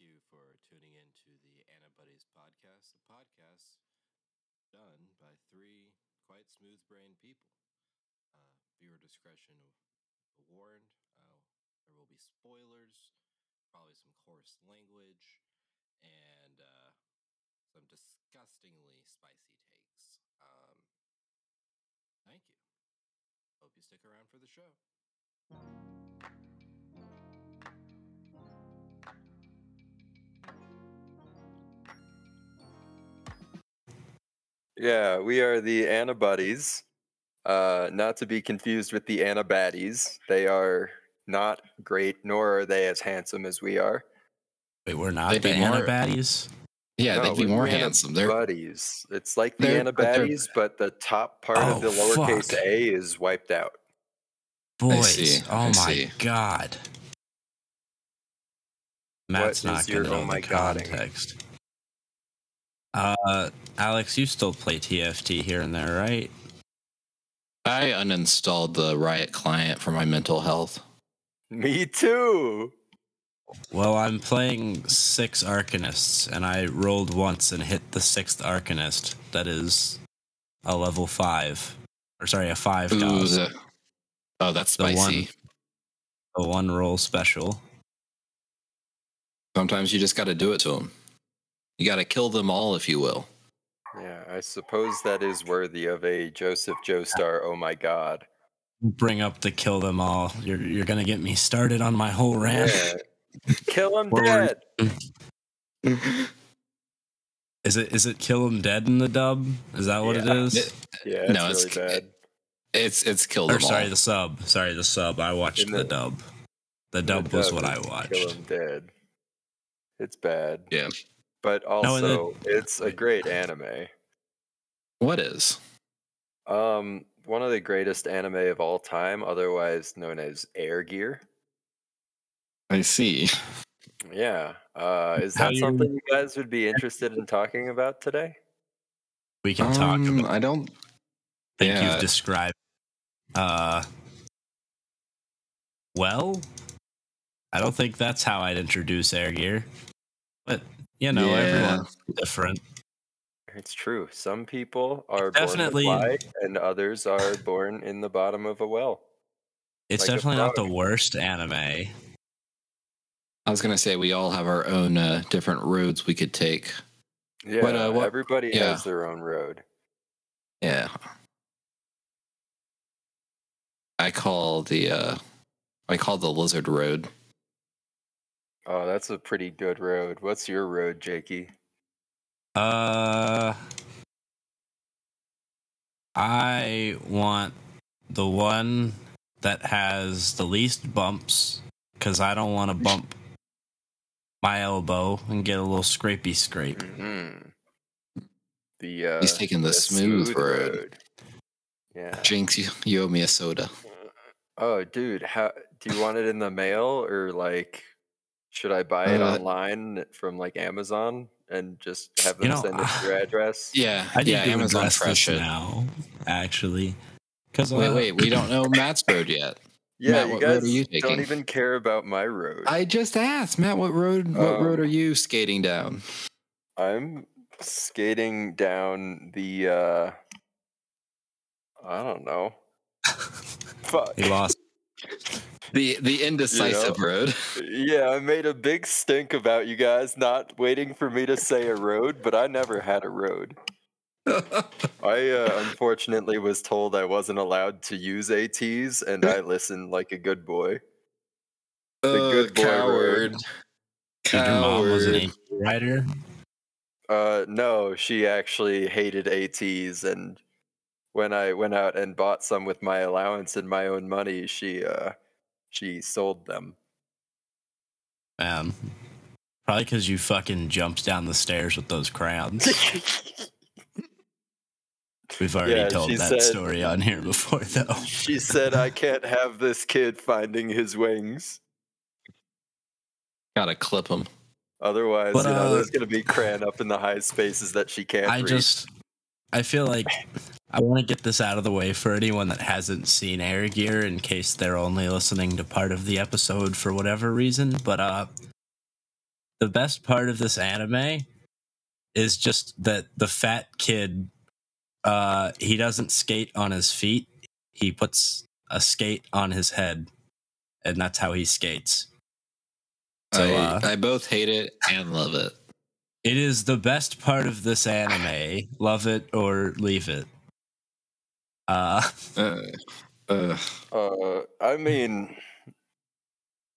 you for tuning in to the Ani Buddies podcast, the podcast done by three quite smooth brained people. Uh, viewer discretion warned. Uh, there will be spoilers, probably some coarse language, and uh, some disgustingly spicy takes. Um, thank you. Hope you stick around for the show. Yeah, we are the Annabuddies. Uh, not to be confused with the Annabaddies. They are not great, nor are they as handsome as we are. Wait, we're not They'd the be more- Yeah, No, they'd be more handsome. They're Annabuddies. It's like the They're- but but the top part of the Oh, lowercase fuck. a is wiped out. Boys. see, Oh I my see. god. Matt's is not your gonna know oh my the godding? context. Uh, Alex, you still play TFT here and there, right? I uninstalled the Riot client for my mental health. Me too. Well, I'm playing six Arcanists, and I rolled once and hit the sixth Arcanist. That is a level five, or sorry, a five Ooh, dose. the- oh, that's The one- spicy. A one roll special. Sometimes you just got to do it to them. You got to kill them all, if you will. Yeah, I suppose that is worthy of a Joseph Joestar. Oh my god. Bring up the kill them all. You're you're gonna get me started on my whole rant. Yeah. Kill him dead. Is it is it kill them dead in the dub? Is that what Yeah. it is? It- Yeah, it's No, it's- really bad. it's it's killed or them sorry, all. the sub. Sorry, the sub. I watched the, the- dub. The The dub was dub what I is Kill watched. him dead. It's bad. Yeah. But No, and also, it's a great anime. What is? Um, one of the greatest anime of all time, otherwise known as Air Gear. I see. Yeah. Uh, is that you- something you guys would be interested in talking about today? We can talk Um, about. I don't. Think yeah. you've described. Uh, well, I don't think that's how I'd introduce Air Gear, but you know, Yeah. everyone's different. It's true. Some people are definitely- born to fly, and others are born in the bottom of a well. It's Like definitely not the worst anime. I was gonna say we all have our own uh, different roads we could take. Yeah, But, uh, what- everybody yeah. has their own road. Yeah. I call the uh I call the lizard road. Oh, that's a pretty good road. What's your road, Jakey? Uh, I want the one that has the least bumps because I don't want to bump my elbow and get a little scrapey scrape. Mhm. The uh, He's taking the smooth road. Yeah. Jinx, you, you owe me a soda. Oh, dude, how do you want it in the mail or like should I buy it Uh, online from like Amazon and just have You them know, send it to your address? Yeah, I need yeah, to Amazon address Fresh it. now, actually. Because Wait, wait, we don't know Matt's road yet. Yeah, Matt, you what road guys are you don't even care about my road. I just asked Matt, what road? What Oh. road are you skating down? I'm skating down the uh I don't know. Fuck. he lost. The the indecisive road. Yeah, I made a big stink about you guys not waiting for me to say a road, but I never had a road. I uh, unfortunately was told I wasn't allowed to use ATs, and I listened like a good boy. The Oh, good boy coward. road. Your mom was an Coward. AT rider. Uh, no, she actually hated ATs, and when I went out and bought some with my allowance and my own money, she uh, she sold them. Man, probably because you fucking jumped down the stairs with those crowns. We've already Yeah, told that said- story on here before, though. she said, "I can't have this kid finding his wings." Gotta clip him. Otherwise, But, you know, uh, there's gonna be cran up in the high spaces that she can't I reach. just, I feel like I want to get this out of the way for anyone that hasn't seen Air Gear in case they're only listening to part of the episode for whatever reason. But uh, the best part of this anime is just that the fat kid uh he doesn't skate on his feet. He puts a skate on his head and that's how he skates. So I, uh, I both hate it and love it. It is the best part of this anime. Love it or leave it. Uh Uh, uh, Uh, I mean,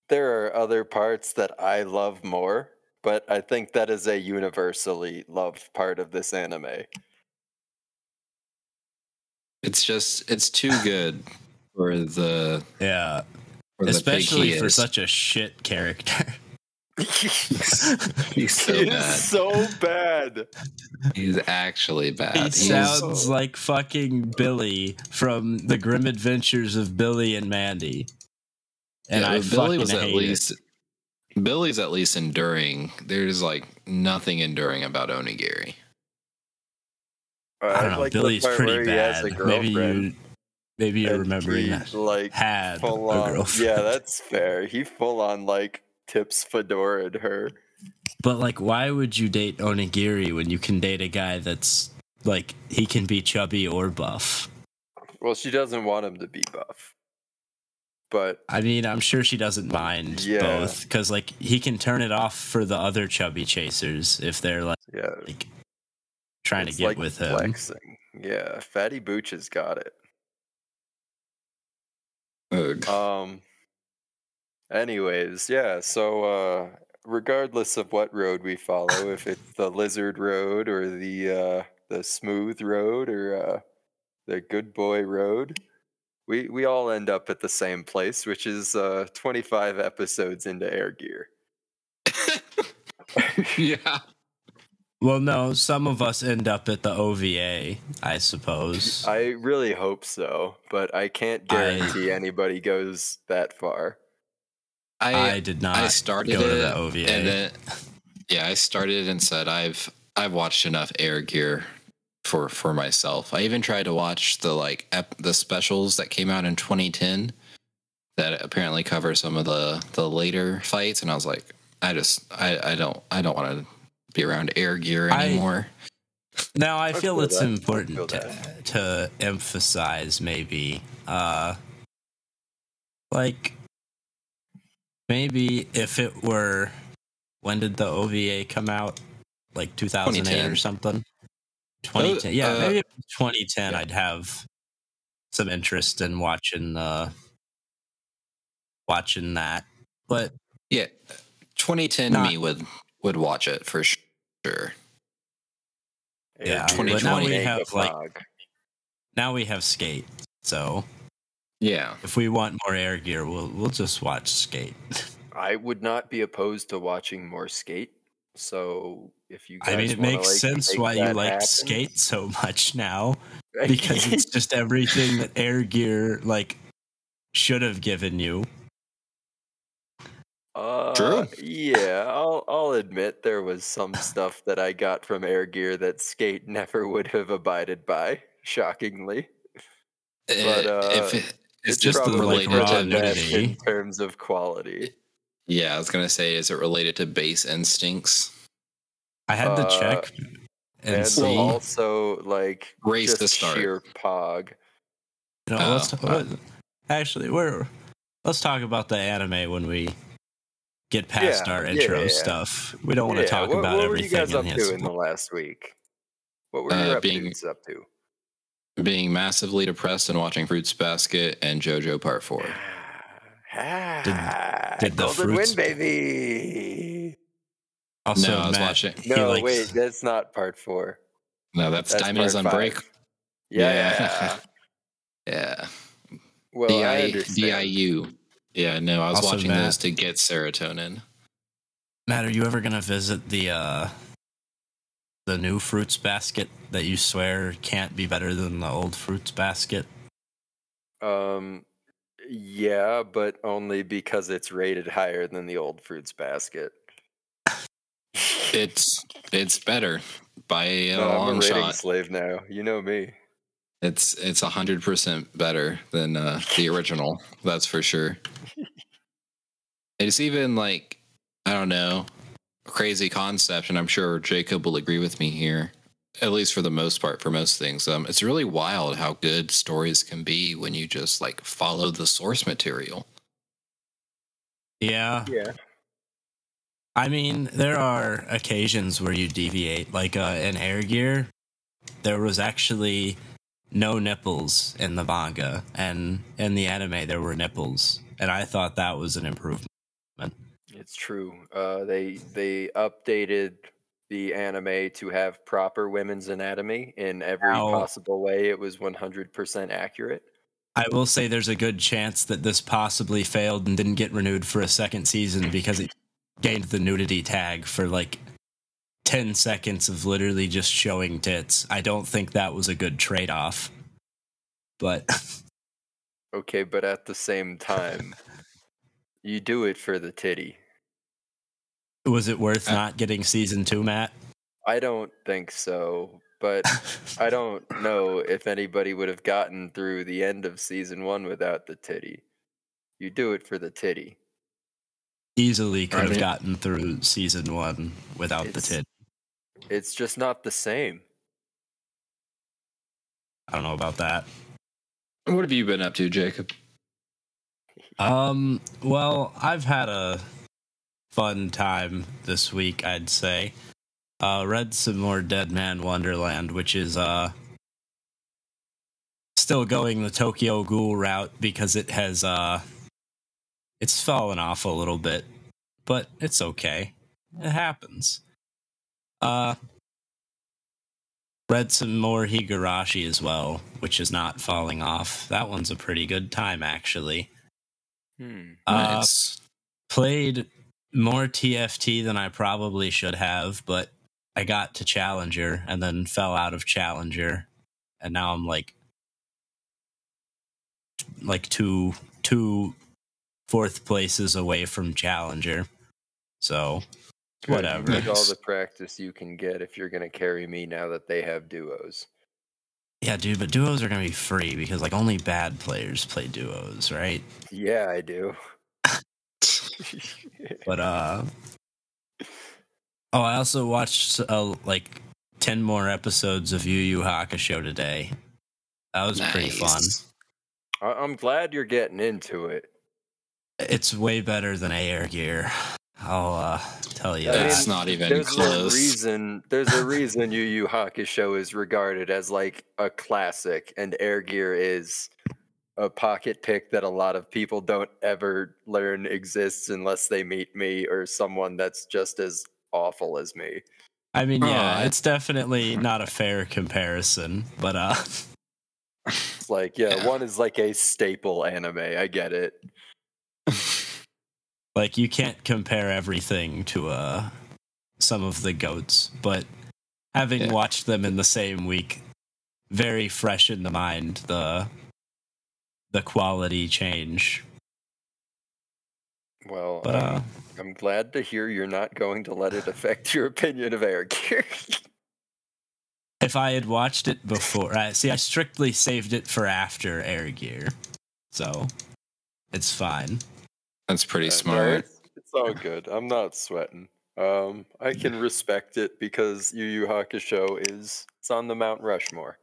there are other parts that I love more, but I think that is a universally loved part of this anime. it's just it's too good for the yeah, for especially he for such a shit character. He's so it is bad. so bad. He's actually bad. He He's- sounds like fucking Billy from the Grim Adventures of Billy and Mandy. And Yeah, I Billy was at hate least Billy's at least enduring. There's like nothing enduring about Onigiri. It. I don't know. like Billy's pretty where he has bad. Maybe you, maybe you're and remembering he, that. like Had full a on. girlfriend. Yeah, that's fair. He full on like tips fedora to her. But like, why would you date Onigiri when you can date a guy that's like he can be chubby or buff? Well, she doesn't want him to be buff, but I mean, I'm sure she doesn't mind Yeah. both because like he can turn it off for the other chubby chasers if they're like, yeah, like trying it's to get like with him. flexing. Yeah, Fatty Booch has got it. Ugh. Um. Anyways, yeah. So, uh, regardless of what road we follow, if it's the lizard road or the uh, the smooth road or uh, the good boy road, we we all end up at the same place, which is uh, 25 episodes into Air Gear. yeah. Well, no, some of us end up at the OVA, I suppose. I really hope so, but I can't I- guarantee anybody goes that far. I I, did not I started go to it the OVA. and then yeah, I started and said I've I've watched enough Air Gear for for myself. I even tried to watch the like ep- the specials that came out in 2010 that apparently cover some of the the later fights, and I was like, I just I I don't I don't want to be around Air Gear I- anymore. now I I feel feel it's that. I feel important to, to emphasize maybe uh like maybe if it were when did the OVA come out? Like 2008 or something? 2010. Yeah, uh, maybe if it was 2010 yeah. I'd have some interest in watching uh watching that. But Yeah, 2010 Not- me would would watch it for sure. Yeah, Air Gear but now we have, like- now we have Skate. So Yeah, if we want more air gear, we'll we'll just watch Skate. I would not be opposed to watching more skate. So if you, guys I mean, it makes like, sense make why you like happen- Skate so much now because it's just everything that air gear like should have given you. uh, True. Yeah, I'll I'll admit there was some stuff that I got from Air Gear that Skate never would have abided by. Shockingly, But, Uh, uh, if it, it's it's just probably like related raw to nudity. in terms of quality. Yeah, I was gonna say, is it related to base instincts? I had to Uh, check and, And see. also like Race to just start. sheer pog. You know, Oh, let's wow. what- actually we're let's talk about the anime when we get past Yeah, our yeah, intro yeah. stuff. We don't want to Yeah, talk what, about what were you everything guys up in to this. in the last week? What were Uh, your being- up to? Being massively depressed and watching Fruits Basket and JoJo Part Four. Ah, did the Golden fruits- Wind, baby. Also, no, I was Matt, watching. No, likes- wait, that's not part four. No, that's, That's Diamond is part on break. five. Yeah. Yeah. well, I DI, understand. DIU. Yeah, no, I was Also, watching Matt- those to get serotonin. Matt, are you ever gonna visit the uh the new fruits basket that you swear can't be better than the old fruits basket? Um, yeah, but only because it's rated higher than the old fruits basket. It's it's better by a No, I'm a long rating shot. slave now. You know me. It's it's a hundred percent better than uh, the original. That's for sure. It's even like I don't know. Crazy concept, and I'm sure Jacob will agree with me here. At least for the most part, for most things, um, it's really wild how good stories can be when you just like follow the source material. Yeah. Yeah. I mean, there are occasions where you deviate. Like uh, in Air Gear, there was actually no nipples in the manga, and in the anime there were nipples, and I thought that was an improvement. It's true. Uh, they they updated the anime to have proper women's anatomy in every possible way. It was 100% accurate. I will say there's a good chance that this possibly failed and didn't get renewed for a second season because it gained the nudity tag for like 10 seconds of literally just showing tits. I don't think that was a good trade off. But Okay, but at the same time, you do it for the titty. Was it worth Uh, not getting season two, Matt? I don't think so, but I don't know if anybody would have gotten through the end of season one without the titty. You do it for the titty. Easily could have Right. gotten through season one without the It's- tit. It's just not the same. I don't know about that. What have you been up to, Jacob? Um, well, I've had a fun time this week, I'd say. Uh, read some more Dead Man Wonderland, which is, uh, still going the Tokyo Ghoul route because it has, uh, it's fallen off a little bit, but it's okay. It happens. Uh, read some more Higurashi as well, which is not falling off. That one's a pretty good time, actually. Hmm. Uh, nice. played more TFT than I probably should have, but I got to Challenger and then fell out of Challenger, and now I'm like, like two two fourth places away from Challenger. So Good. Whatever. Need all the practice you can get if you're going to carry me now that they have duos. yeah, dude, but duos are gonna be free because like only bad players play duos, right? Yeah, I do. But uh Oh, I also watched uh, like 10 more episodes of Yu Yu Hakusho today. That was pretty fun. I- I'm glad you're getting into it. It's way better than Air Gear. I'll uh, tell you I mean, that. That's not even there's close. a reason. There's a reason Yu Yu Hakusho is regarded as like a classic, and Air Gear is a pocket pick that a lot of people don't ever learn exists unless they meet me or someone that's just as awful as me. I mean, yeah, Aw. it's definitely not a fair comparison, but uh, It's like, yeah, Yeah. one is like a staple anime. I get it. like you can't compare everything to uh some of the goats, but having Yeah. watched them in the same week, very fresh in the mind the the quality change. Well, But uh, I'm glad to hear you're not going to let it affect your opinion of Air Gear. if I had watched it before, I see, I strictly saved it for after Air Gear, so it's fine. That's pretty Uh, no, smart. it's, it's all good. I'm not sweating. Um, I can respect it because Yu Yu Hakusho is it's on the Mount Rushmore.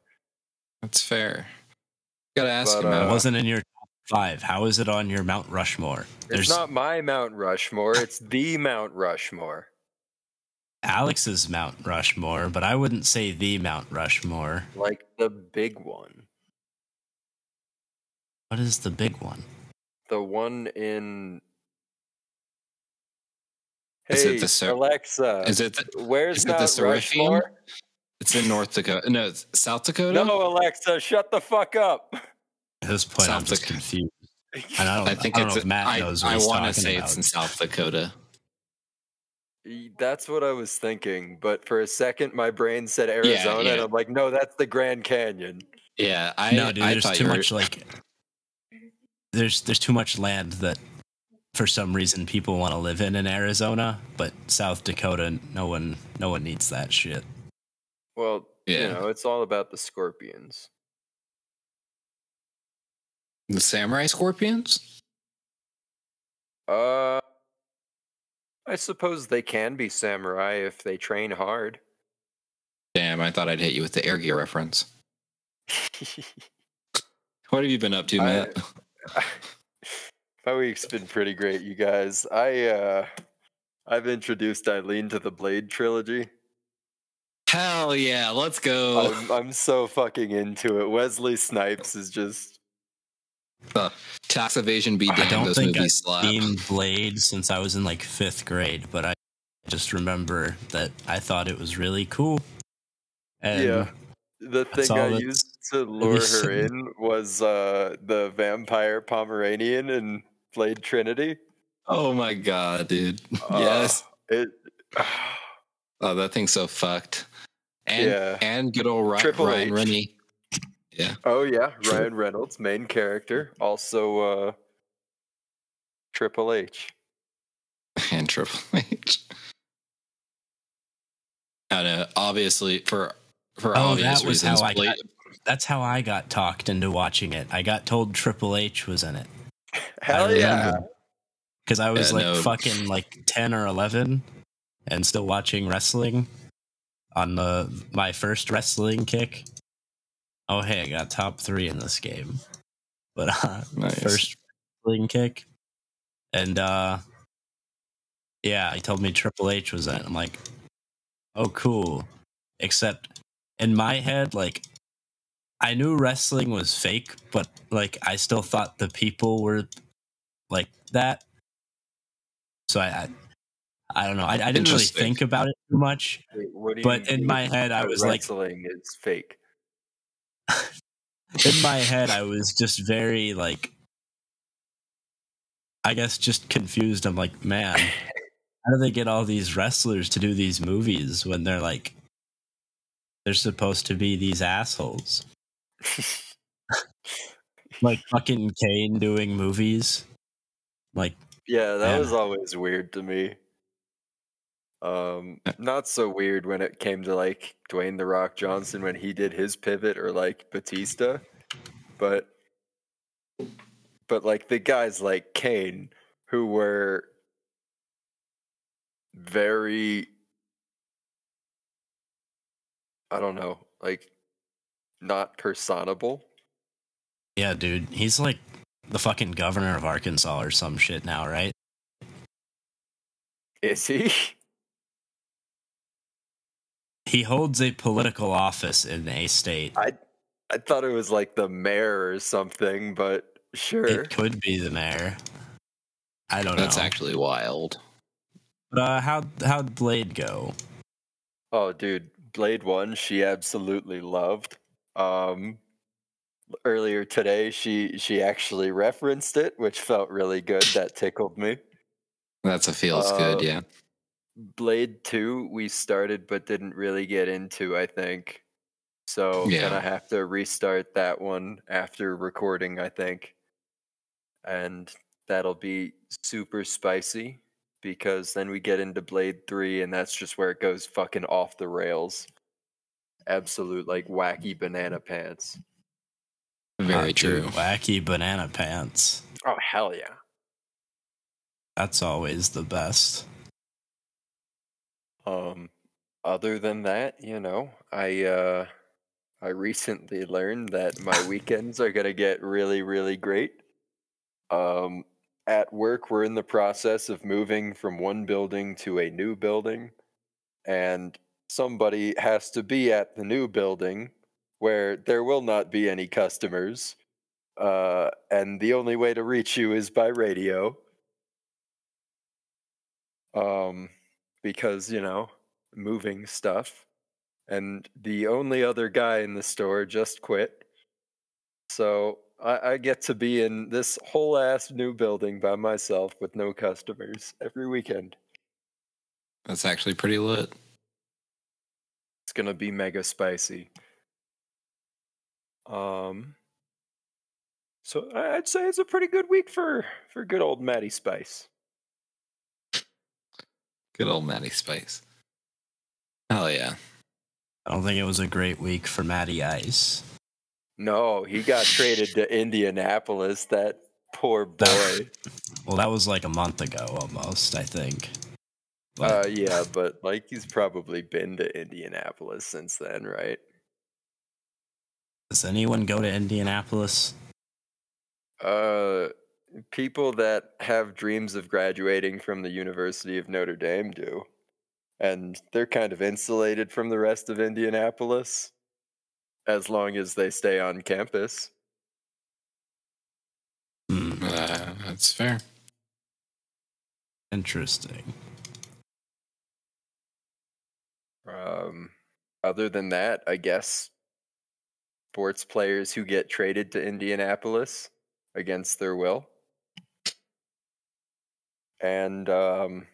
That's fair. Gotta ask But, him uh, It wasn't in your top five. How is it on your Mount Rushmore? It's not my Mount Rushmore. It's the Mount Rushmore. Alex's Mount Rushmore, but I wouldn't say the Mount Rushmore. Like the big one. What is the big one? The one in. Is it Hey, the Ser- Alexa. Is it? The, where's is it the Mount Seraphim? Rushmore? It's in North Dakota. No, it's South Dakota. No, Alexa, shut the fuck up. At this point, I'm just confused. And I don't, I think I don't it's. know if Matt I, knows what I want to say about. it's in South Dakota. That's what I was thinking, but for a second my brain said Arizona, and yeah. I'm like, no, that's the Grand Canyon. Yeah, I. no, dude, I there's too you were- much like there's there's too much land that for some reason people want to live in in Arizona, but South Dakota, no one no one needs that shit. Well, you know, it's all about the scorpions. the Samurai Scorpions. Uh, I suppose they can be samurai if they train hard. Damn, I thought I'd hit you with the Air Gear reference. What have you been up to, I- Matt? My week's been pretty great, you guys. I uh I've introduced Eileen to the Blade trilogy. Hell yeah, let's go. I'm I'm so fucking into it. Wesley Snipes is just Uh, tax evasion be I don't Those think I've slap. seen Blade since I was in like fifth grade, but I just remember that I thought it was really cool. And Yeah. the thing I that's used to lure her in was uh the vampire Pomeranian and Blade Trinity. Oh my god, dude. Uh, yes. It Oh, that thing's so fucked. And Yeah. and good old Ry- Triple Ryan H. Rennie. Yeah. Oh yeah, Ryan Reynolds, main character, also uh Triple H. And Triple H. I know. Obviously, for for Oh, obvious that was reasons, how I Blade- got- that's how I got talked into watching it. I got told Triple H was in it Hell yeah. because I was Yeah, like no. fucking like ten or eleven, and still watching wrestling on the my first wrestling kick. Oh hey, I got top three in this game, but uh, Nice. first wrestling kick, and uh, yeah, he told me Triple H was in. I'm like, oh cool, except in my head, like. I knew wrestling was fake, but like I still thought the people were like that. So I, I, I don't know. I, I didn't really think about it too much. Wait, what do But in my head, I was like, wrestling is fake. in my head, I was just very like, I guess just confused. I'm like, man, how do they get all these wrestlers to do these movies when they're like, they're supposed to be these assholes? Like fucking Kane doing movies. Like, Yeah, that Yeah. was always weird to me. Um, not so weird when it came to like Dwayne the Rock Johnson when he did his pivot or like Batista, but but like the guys like Kane who were very I don't know, like not personable. yeah, dude, he's like the fucking governor of Arkansas or some shit now, right? Is he? He holds a political office in a state. I I thought it was like the mayor or something, but sure. It could be the mayor. I don't That's know. That's actually wild. But uh, how how'd Blade go? Oh, dude, Blade One, she absolutely loved. Um, earlier today, she she actually referenced it, which felt really good. That tickled me. That's a feels Uh, good, yeah. Blade Two, we started but didn't really get into. I think so. Yeah. Gonna have to restart that one after recording. I think, and that'll be super spicy because then we get into Blade 3 and that's just where it goes fucking off the rails. Absolute like wacky banana pants. Very Hot dude, true. Wacky banana pants. Oh hell yeah. That's always the best. Um other than that, you know, I uh I recently learned that my weekends are to get really really great. Um at work we're in the process of moving from one building to a new building and somebody has to be at the new building where there will not be any customers. Uh and the only way to reach you is by radio. Um because, you know, moving stuff. And the only other guy in the store just quit. So I, I get to be in this whole ass new building by myself with no customers every weekend. That's actually pretty lit. It's gonna be mega spicy. Um so I'd say it's a pretty good week for for good old Matty Spice. Good old Matty Spice. Hell yeah. I don't think it was a great week for Matty Ice. No, he got traded to Indianapolis. That poor boy. Well, that was like a month ago almost, I think. But Uh, yeah, but like he's probably been to Indianapolis since then, right? does anyone go to Indianapolis? Uh, people that have dreams of graduating from the University of Notre Dame do, and they're kind of insulated from the rest of Indianapolis, as long as they stay on campus. Hmm, Uh, that's fair. interesting. Um, other than that, I guess sports players who get traded to Indianapolis against their will, and um,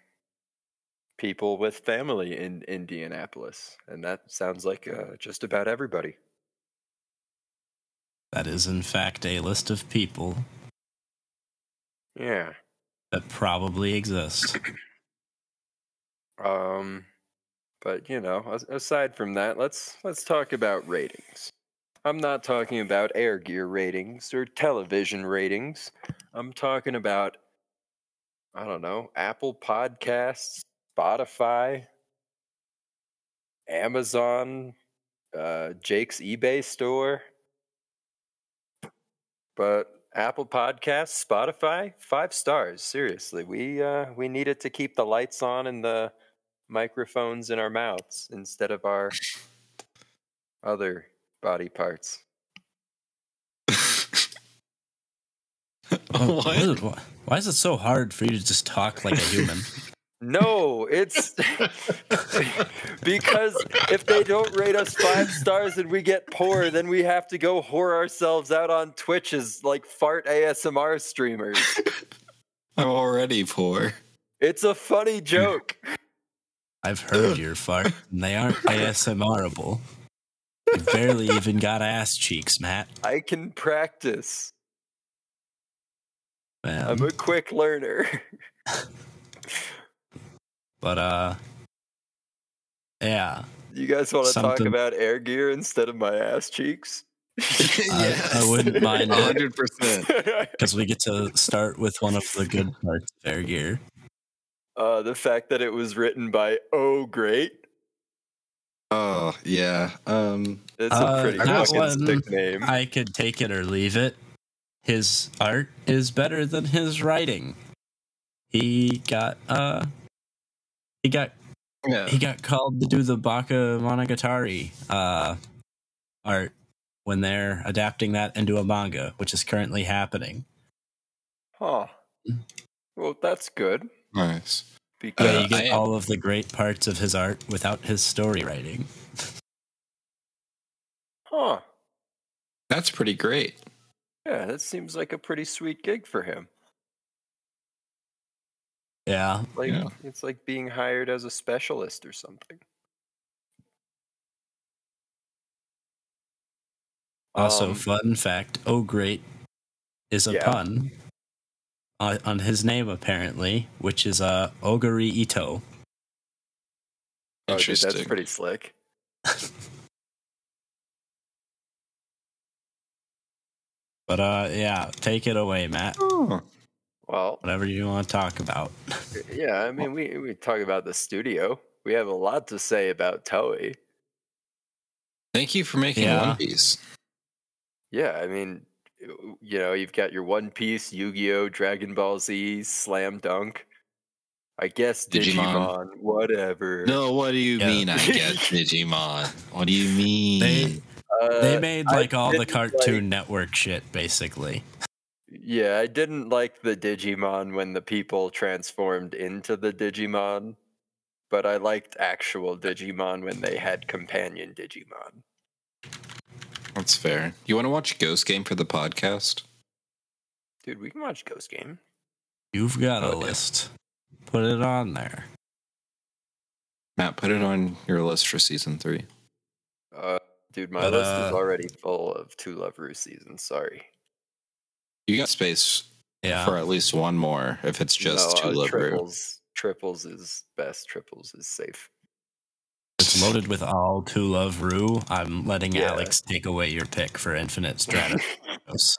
people with family in Indianapolis, and that sounds like uh, just about everybody. That is, in fact, a list of people Yeah. that probably exist. Um, but you know, aside from that, let's let's talk about ratings. I'm not talking about air gear ratings or television ratings. I'm talking about I don't know, Apple Podcasts, Spotify, Amazon, uh, Jake's eBay store. But Apple Podcasts, Spotify, five stars. Seriously, we uh, we need it to keep the lights on and the microphones in our mouths instead of our other body parts. Why what? is, it, why is it so hard for you to just talk like a human? No, it's because if they don't rate us five stars and we get poor, then we have to go whore ourselves out on Twitch as like fart ASMR streamers. I'm already poor. It's a funny joke. I've heard your fart, and they aren't ASMRable. You barely even got ass cheeks, Matt. I can practice. Man. I'm a quick learner. But uh, yeah, You guys want to talk about air gear instead of my ass cheeks? I wouldn't mind hundred percent. because we get to start with one of the good parts of Air Gear. uh, the fact that it was written by Oh Great. Oh yeah. Um. It's Uh, a pretty that fucking one- sick name. I could take it or leave it. His art is better than his writing. He got uh, he got Yeah. he got called to do the Bakemonogatari uh art when they're adapting that into a manga, which is currently happening. Huh. Well, that's good Nice. because Yeah, Uh, you get I- all of the great parts of his art without his story writing. huh. That's pretty great. Yeah, that seems like a pretty sweet gig for him. Yeah, Like Yeah. it's like being hired as a specialist or something. Also, Um, fun fact: Oh, great is a Yeah. pun on, on his name apparently, which is uh, Ogure Ito. Oh, dude, that's pretty slick. But uh, yeah, take it away, Matt. Oh. Well, Whatever you want to talk about. yeah, I mean, we we talk about the studio. We have a lot to say about Toei. Thank you for making Yeah. One Piece. Yeah, I mean, you know, you've got your One Piece, Yu-Gi-Oh, Dragon Ball Z, Slam Dunk. I guess Digimon. Digimon, whatever. No, what do you Yeah. mean? I get Digimon. What do you mean? They Uh, they made I like all the Cartoon like- Network shit, basically. Yeah, I didn't like the Digimon when the people transformed into the Digimon, but I liked actual Digimon when they had companion Digimon. That's fair. You want to watch Ghost Game for the podcast? Dude, we can watch Ghost Game. You've got a Oh, yeah. list. Put it on there. Matt, put it on your list for season three. Uh, dude, my But, list is uh, already full of To Love Ru seasons. Sorry. You got space Yeah. for at least one more if it's just no, two uh, liver. triples. Triples is best. Triples is safe. It's loaded with all To Love Ru. I'm letting Yeah. Alex take away your pick for Infinite Stratos.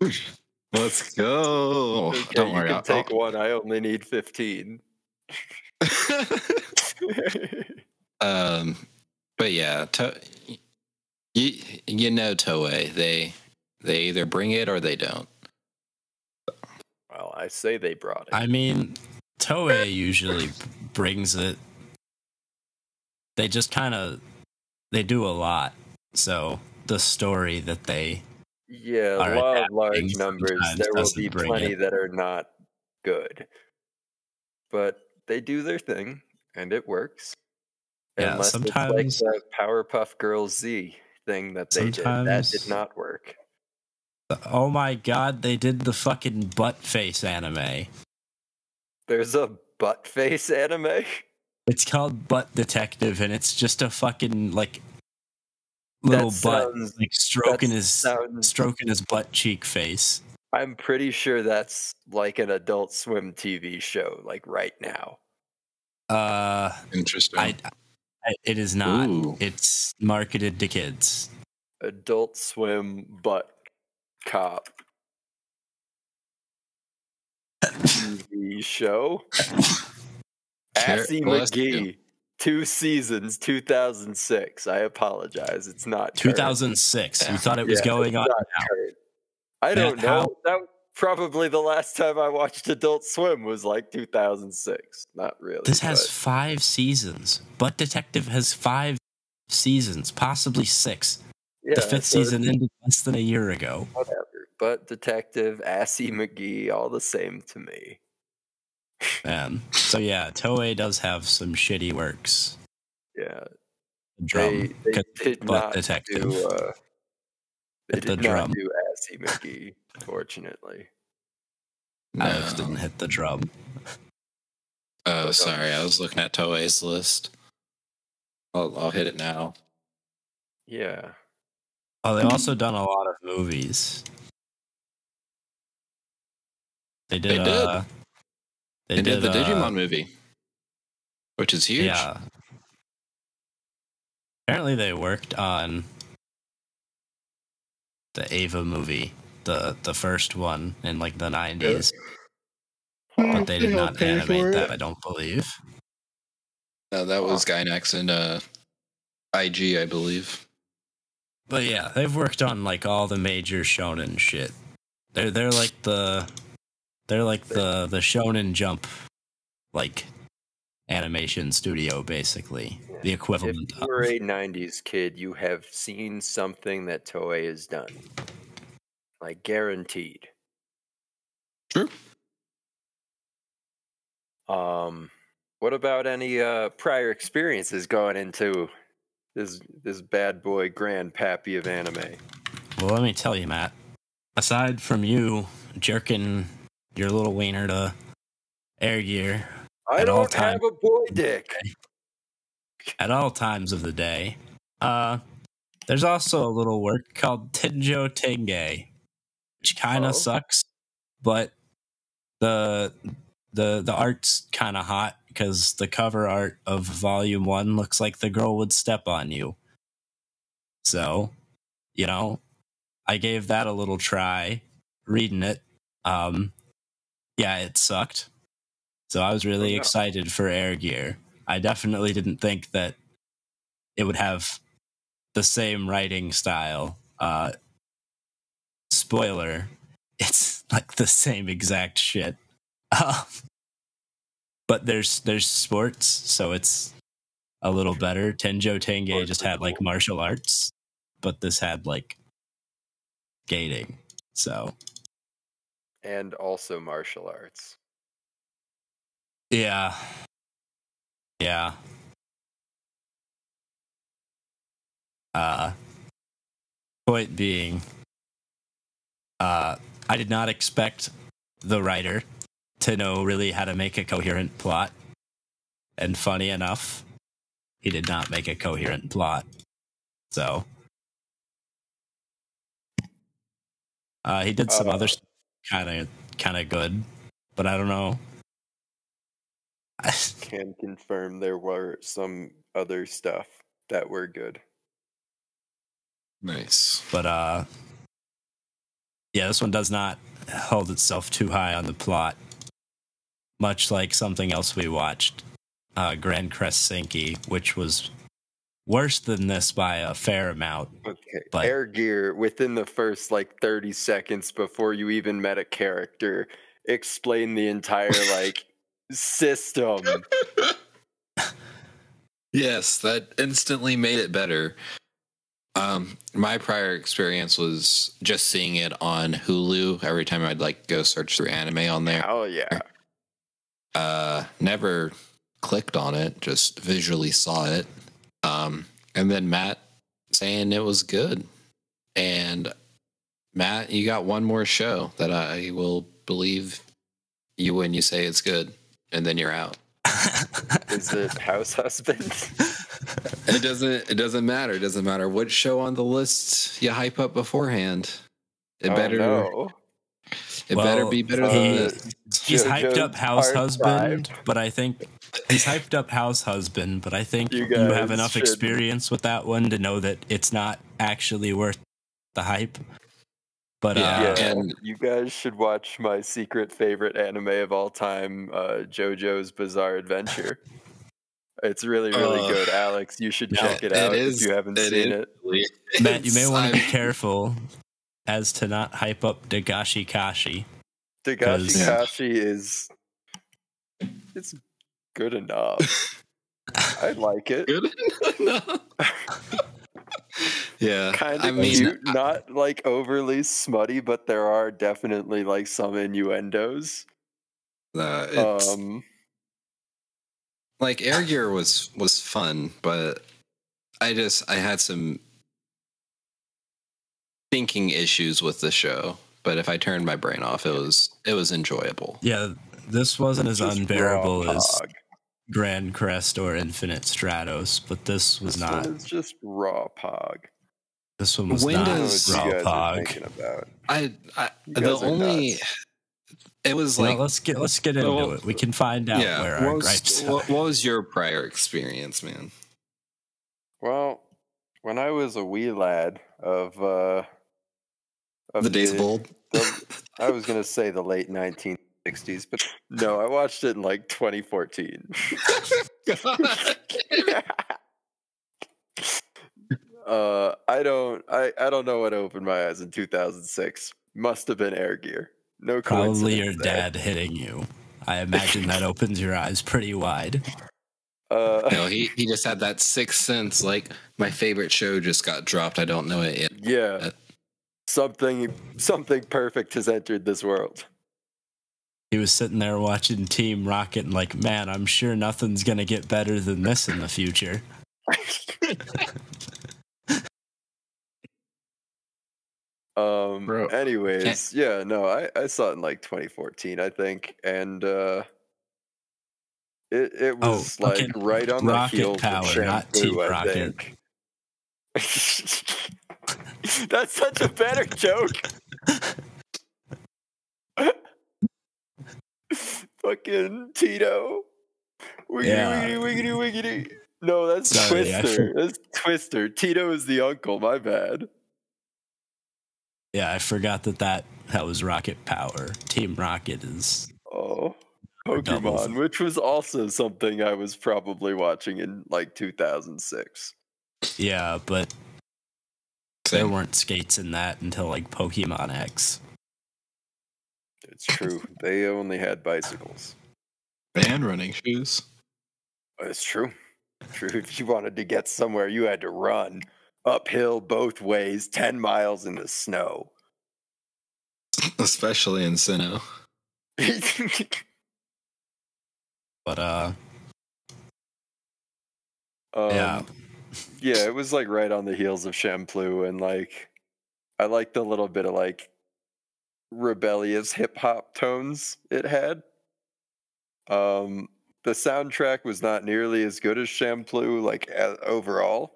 Let's go. Okay, Don't you worry. can I'll, take I'll- one. I only need fifteen. um, but yeah, to, you you know Toei they they either bring it or they don't. well, I say they brought it. I mean, Toei usually brings it. They just kind of they do a lot. So the story that they yeah, are law of large numbers. There will be plenty it. that are not good, but they do their thing and it works. Yeah, Unless sometimes- it's like the Powerpuff Girls Z thing that they did. That did not work. Oh my god, they did the fucking butt face anime. There's a butt face anime. It's called Butt Detective, and it's just a fucking like little That butt sounds- like stroking his sounds- stroking his butt cheek face. I'm pretty sure that's like an Adult Swim TV show, like right now. Uh, Interesting. I, I it is not. Ooh. It's marketed to kids. Adult Swim butt cop TV show. Assy bless. McGee, two seasons, 2006. I apologize. It's not current. 2006. You thought it was Yeah, going on not now. current. I don't Matt, know. how- That probably the last time I watched Adult Swim was like 2006. Not really. This has but- five seasons. Butt Detective has five seasons, possibly six. yeah, the fifth so season ended less than a year ago. whatever. But Detective, Assy McGee, all the same to me. Man. So yeah, Toei does have some shitty works. Yeah, Drum. they, they did Butt not Detective. do. Uh, they Hit the did not drum. do Assy McGee, fortunately. Alex No. didn't hit the drum. Oh, sorry. I was looking at Toei's list. I'll, I'll hit it now. Yeah, Oh, they've also done a lot of movies. They did. They did. Uh, they, They did the uh, Digimon movie, which is huge. Yeah. Apparently, they worked on the Eva movie, the the first one in like the nineties, but they did not animate that. I don't believe. No, that was Gainax and uh, IG, I believe. But yeah, they've worked on like all the major shonen shit. They're they're like the they're like the the shonen jump like animation studio basically. The equivalent. if equivalent you of. a '90s kid, you have seen something that Toei has done, like guaranteed. True. Um, what about any uh prior experiences going into this this bad boy grandpappy of anime? Well, let me tell you, Matt. Aside from you jerking your little wiener to air gear I don't have time- a boy dick. At all times of the day, uh, there's also a little work called Tenjo Tenge, which kind of Oh. sucks, but the the the art's kind of hot because the cover art of Volume One looks like the girl would step on you. So, you know, I gave that a little try reading it. Um, yeah, it sucked. So I was really Oh, no. excited for Air Gear. I definitely didn't think that it would have the same writing style. Uh, spoiler, it's like the same exact shit. Uh, but there's there's sports, so it's a little better. Tenjo Tenge just had like martial arts, but this had like skating. So And also martial arts. yeah, yeah. Uh, point being, uh, I did not expect the writer to know really how to make a coherent plot. And funny enough, he did not make a coherent plot. So, uh, he did some Uh, other kind of kind of good, but I don't know. Can confirm there were some other stuff that were good. Nice. but uh yeah this one does not hold itself too high on the plot much like something else we watched uh, Grancrest Senki, which was worse than this by a fair amount. Okay. But- Air Gear within the first like 30 seconds before you even met a character explain the entire like system. Yes, that instantly made it better. Um, my prior experience was just seeing it on Hulu every time I'd like go search through anime on there. Oh yeah. Uh, never clicked on it, just visually saw it. Um, and then Matt saying it was good. And Matt, you got one more show that I will believe you when you say it's good, and then you're out. Is it House Husband? It doesn't. It doesn't matter. It doesn't matter what show on the list you hype up beforehand. It Oh, better. no. It better be better uh, than this. He's JoJo hyped up House Part Husband, but I think he's hyped up House Husband, but I think You you, have enough should- experience with that one to know that it's not actually worth the hype. But Yeah, uh, yeah, and- you guys should watch my secret favorite anime of all time, uh, JoJo's Bizarre Adventure. It's really, really Uh, good, Alex. You should no, check it it out is- if you haven't it seen is. it. Matt, you may want to be careful as to not hype up Dagashi Kashi. Dagashi 'Cause- Yeah. Kashi is it's good enough. I like it. Good. no. yeah. Kind I of mean, cute, not like overly smutty, but there are definitely like some innuendos. uh, it's, Um, like Air Gear was was fun, but I just I had some thinking issues with the show. But if I turned my brain off, it was it was enjoyable. Yeah, this wasn't as unbearable as pog. Grancrest or Infinite Stratos, but this was This not. one is just raw pog. This one was When not I don't does- raw you guys pog. thinking about. I, I You the are only nuts. it was You know, like let's get let's get into Well, it. We can find out yeah. where What our was, gripes what, are. what was your prior experience, man? Well, when I was a wee lad of uh of The days of old. the- I was gonna say the late 1960s, but no, I watched it in like 2014. uh, I don't, I, I don't know what opened my eyes in 2006. Must have been Air Gear. No Probably your there. dad hitting you. I imagine that opens your eyes pretty wide. Uh, no, he he just had that sixth sense. Like my favorite show just got dropped. I don't know it yet. yeah, something, something perfect has entered this world. He was sitting there watching Team Rocket and like, man, I'm sure nothing's gonna get better than this in the future. Um. Bro. Anyways, yeah, no, I I saw it in like 2014, I think, and uh, it it Oh, was like okay, right on the Rocket heels Power, of not Team I Rocket. think. That's such a better joke. Fucking Tito. Wiggity, Yeah. wiggity, wiggity, wiggity. No, that's Sorry, I Twister. That's Twister. Tito is the uncle. My bad. Yeah, I forgot that that, that was Rocket Power. Team Rocket is Oh, Or doubles. Pokemon, which was also something I was probably watching in like 2006. yeah, but there weren't skates in that until like Pokemon X. It's true. they only had bicycles. And running shoes. It's true. True. If you wanted to get somewhere, you had to run uphill both ways, 10 miles in the snow. Especially in Sinnoh. But uh, Um, Yeah. Yeah, it was like right on the heels of Champloo, and like I liked the little bit of like rebellious hip hop tones it had. Um, the soundtrack was not nearly as good as Champloo, like a overall,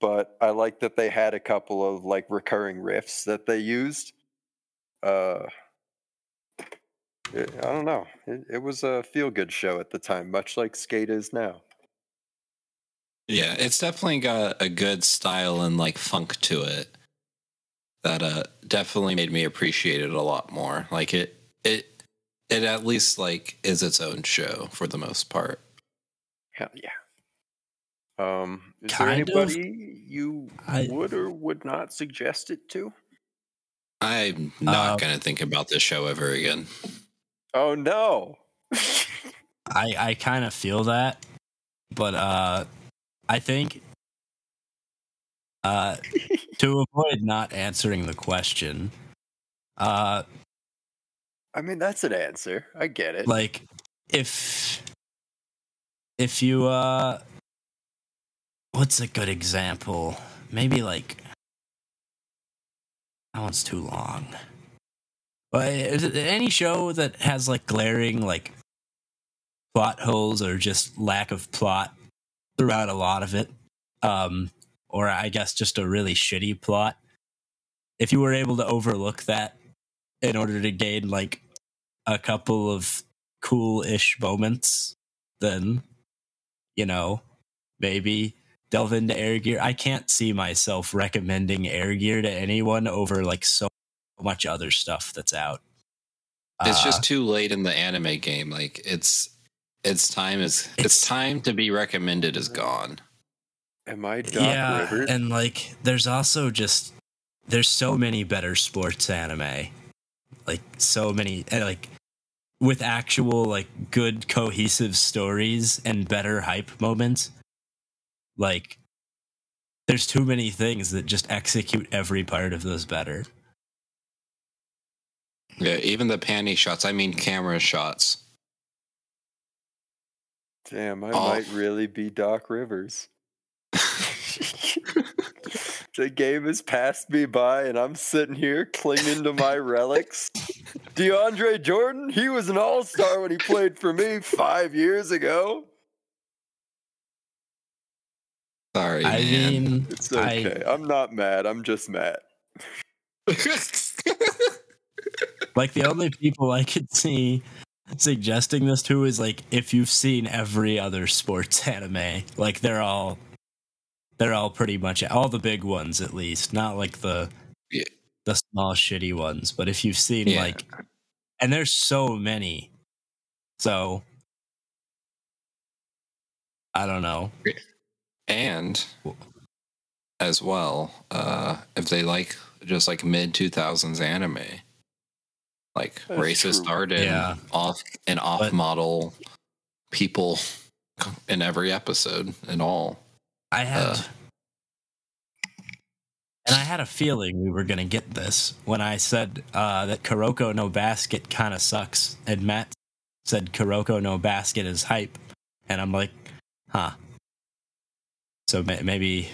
but I like that they had a couple of like recurring riffs that they used. Uh, it, I don't know. It, it was a feel good show at the time, much like Skate is now. Yeah, it's definitely got a good style and like funk to it that uh definitely made me appreciate it a lot more. Like it it it at least like is its own show for the most part. Hell yeah. Um, is Kind there of. anybody you I- would or would not suggest it to? I'm not Uh, going to think about this show ever again. Oh no. I I kind of feel that, but uh, I think uh, to avoid not answering the question, uh, I mean, that's an answer. I get it. like if if you uh, what's a good example? Maybe like that one's too long. But is it any show that has like glaring like plot holes or just lack of plot throughout a lot of it, um, or I guess just a really shitty plot. If you were able to overlook that in order to gain like a couple of cool-ish moments, then you know maybe delve into Air Gear. I can't see myself recommending Air Gear to anyone over like so much other stuff that's out. It's Uh, just too late in the anime game. Like it's its time is its, It's- time to be recommended is gone. Am I Doc yeah, Rivers? and like there's also just there's so many better sports anime, like so many and like with actual like good cohesive stories and better hype moments. Like there's too many things that just execute every part of those better. Yeah, even the panty shots. I mean, camera shots. Damn, I Oh. might really be Doc Rivers. The game has passed me by, and I'm sitting here clinging to my relics. DeAndre Jordan, he was an all star when he played for me five years ago. Sorry, I man. mean, It's I- okay. I'm not mad. I'm just mad. like the only people I could see suggesting this to is like if you've seen every other sports anime, like they're all they're all pretty much all the big ones at least, not like the Yeah. the small shitty ones, but if you've seen Yeah. like and there's so many. So I don't know. and as well, uh, if they like just like mid two thousands anime, like That's racist true. art and Yeah. off and off model people in every episode and all. I had Uh. and I had a feeling we were gonna get this when I said uh, that Kuroko no Basket kind of sucks, and Matt said Kuroko no Basket is hype, and I'm like, huh. So ma- maybe,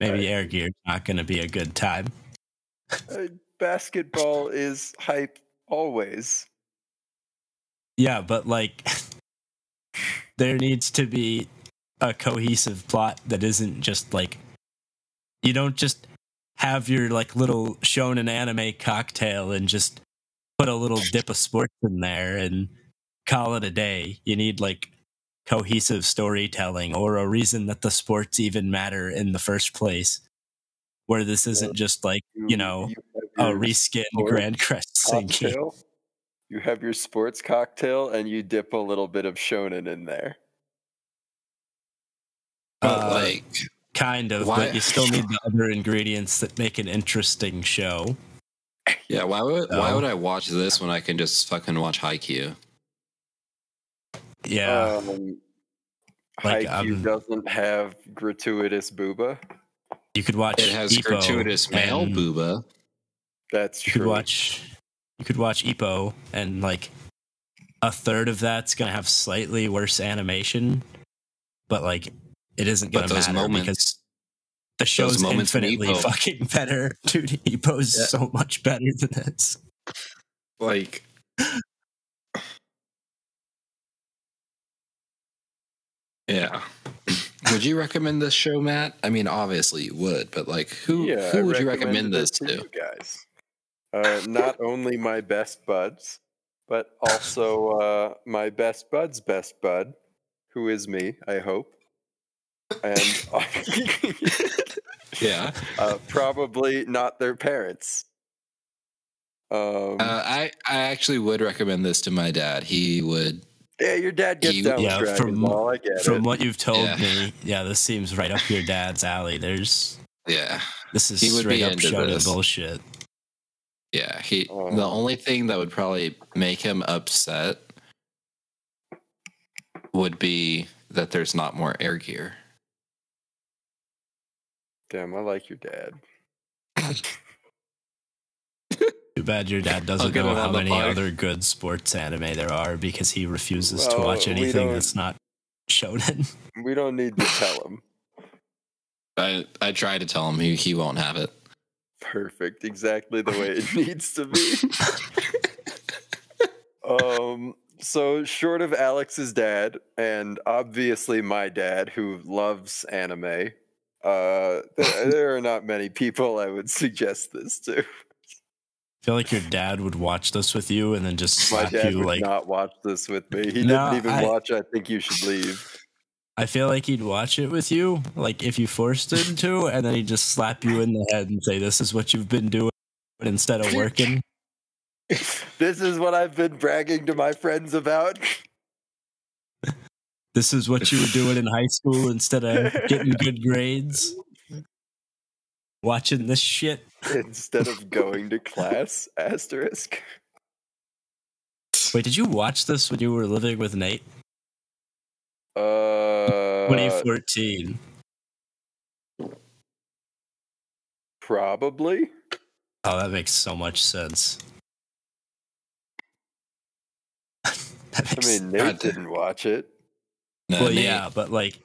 maybe Right. Air Gear's not gonna be a good time. Uh, basketball is hype always. Yeah, but like, there needs to be a cohesive plot that isn't just like you don't just have your like little shonen anime cocktail and just put a little dip of sports in there and call it a day. You need like cohesive storytelling or a reason that the sports even matter in the first place. Where this isn't just like, you know, a reskin Grancrest Senki. You have your sports cocktail and you dip a little bit of shonen in there. But Uh, like, Kind of, Why- but you still need the other ingredients that make an interesting show. yeah, why would why would I watch this when I can just fucking watch Haikyuu? Yeah. Um, Like, Haikyuu um, doesn't have gratuitous booba. you could watch It has Ippo gratuitous male booba. That's You could watch you could watch Ippo and like a third of that's gonna have slightly worse animation, but like it isn't gonna But those matter because the show's moments in infinitely fucking better. Dude, Ippo's Yeah. so much better than this. like, yeah. would you recommend this show, Matt? I mean, obviously you would, but like, who yeah, who I would you recommend this it to? you guys? Uh, not only my best buds, but also uh, my best bud's best bud, who is me, I hope. And Yeah, uh, probably not their parents. Um, uh, I I actually would recommend this to my dad. He would Yeah, your dad gets You- down yeah, with Dragon from- Ball. I get From it. what you've told Yeah. me, yeah, this seems right up your dad's alley. There's Yeah. this is He would straight be up into shonen this. bullshit. Yeah, he. Oh. The only thing that would probably make him upset would be that there's not more air gear. Damn, I like your dad. Too bad your dad doesn't know how many pod. other good sports anime there are because he refuses to watch anything don't- that's not shonen. We don't need to tell him. I I try to tell him he he won't have it. Perfect, exactly the way it needs to be. um, so short of Alex's dad and obviously my dad, who loves anime, uh, th- there are not many people I would suggest this to. I feel like your dad would watch this with you and then just My slap dad you would like not watch this with me. He No, didn't even I- watch. I think you should leave. I feel like he'd watch it with you, like if you forced him to, and then he'd just slap you in the head and say, "This is what you've been doing," but instead of working. this is what I've been bragging to my friends about. This is what you were doing in high school instead of getting good grades. Watching this shit. Instead of going to class, asterisk. Wait, did you watch this when you were living with Nate? Uh, 2014. probably. Oh, that makes so much sense. I mean, Nate didn't watch it. No, well, Nate- yeah, but like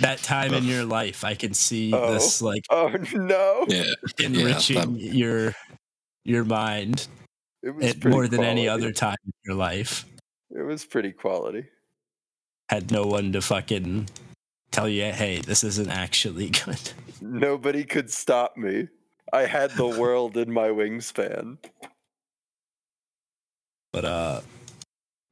that time in your life, I can see Oh. this like Oh no! Yeah, enriching that- your your mind It was it, pretty more than any other time in your life. It was pretty quality. Had no one to fucking tell you, hey, this isn't actually good. Nobody could stop me. I had the world in my wingspan. But uh,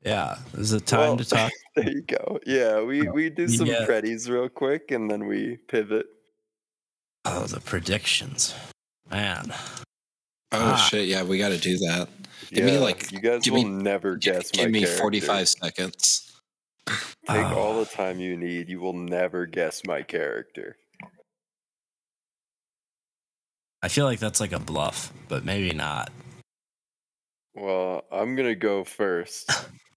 yeah, is it time Well, to talk? There you go. Yeah, we we do some Yeah. preddies real quick, and then we pivot. Oh, the predictions, man. Oh Ah. shit! Yeah, we got to do that. Give me, like- you guys give will me- never guess give my me character. forty-five seconds. Take Oh. all the time you need. You will never guess my character. I feel like that's like a bluff, but maybe not. Well, I'm gonna go first,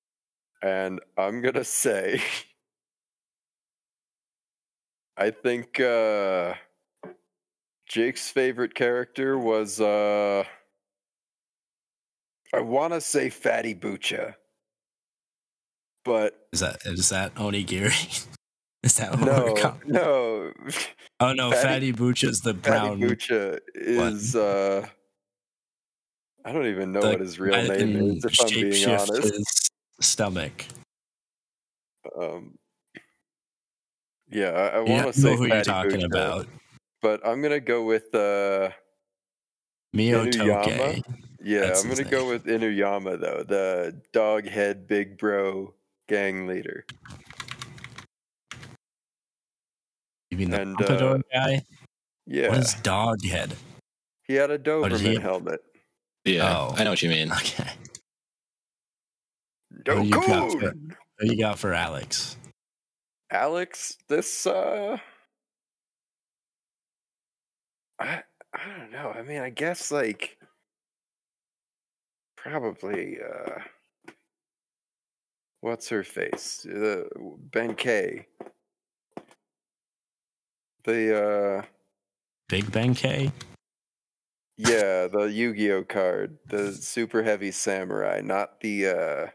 and I'm gonna say, I think uh, Jake's favorite character was uh, I want to say Fatty Bucha, but Is that is that onigiri? is that what no, we're no, Oh no, Fatty- Fatty is the brown. Fatty. Bucha is uh, I don't even know the what his real that name is. If I'm being honest, his stomach. Um, yeah, I, I want to I say know who you're talking Bucha, about. but I'm gonna go with uh, Miyotoke. Inuyama? yeah, That's I'm gonna go with Inuyama though, the dog head big bro gang leader. You mean the And, Pompadour uh, guy? Yeah, What is dog head? he had a did he- Doberman helmet. Yeah, Oh. I know what you mean. Okay. What do you got for- you got for Alex? Alex, this uh, I I don't know. I mean, I guess like probably uh, what's her face? Uh, Ben K. The uh, Big Ben K? yeah, the Yu-Gi-Oh card, the super heavy samurai, not the uh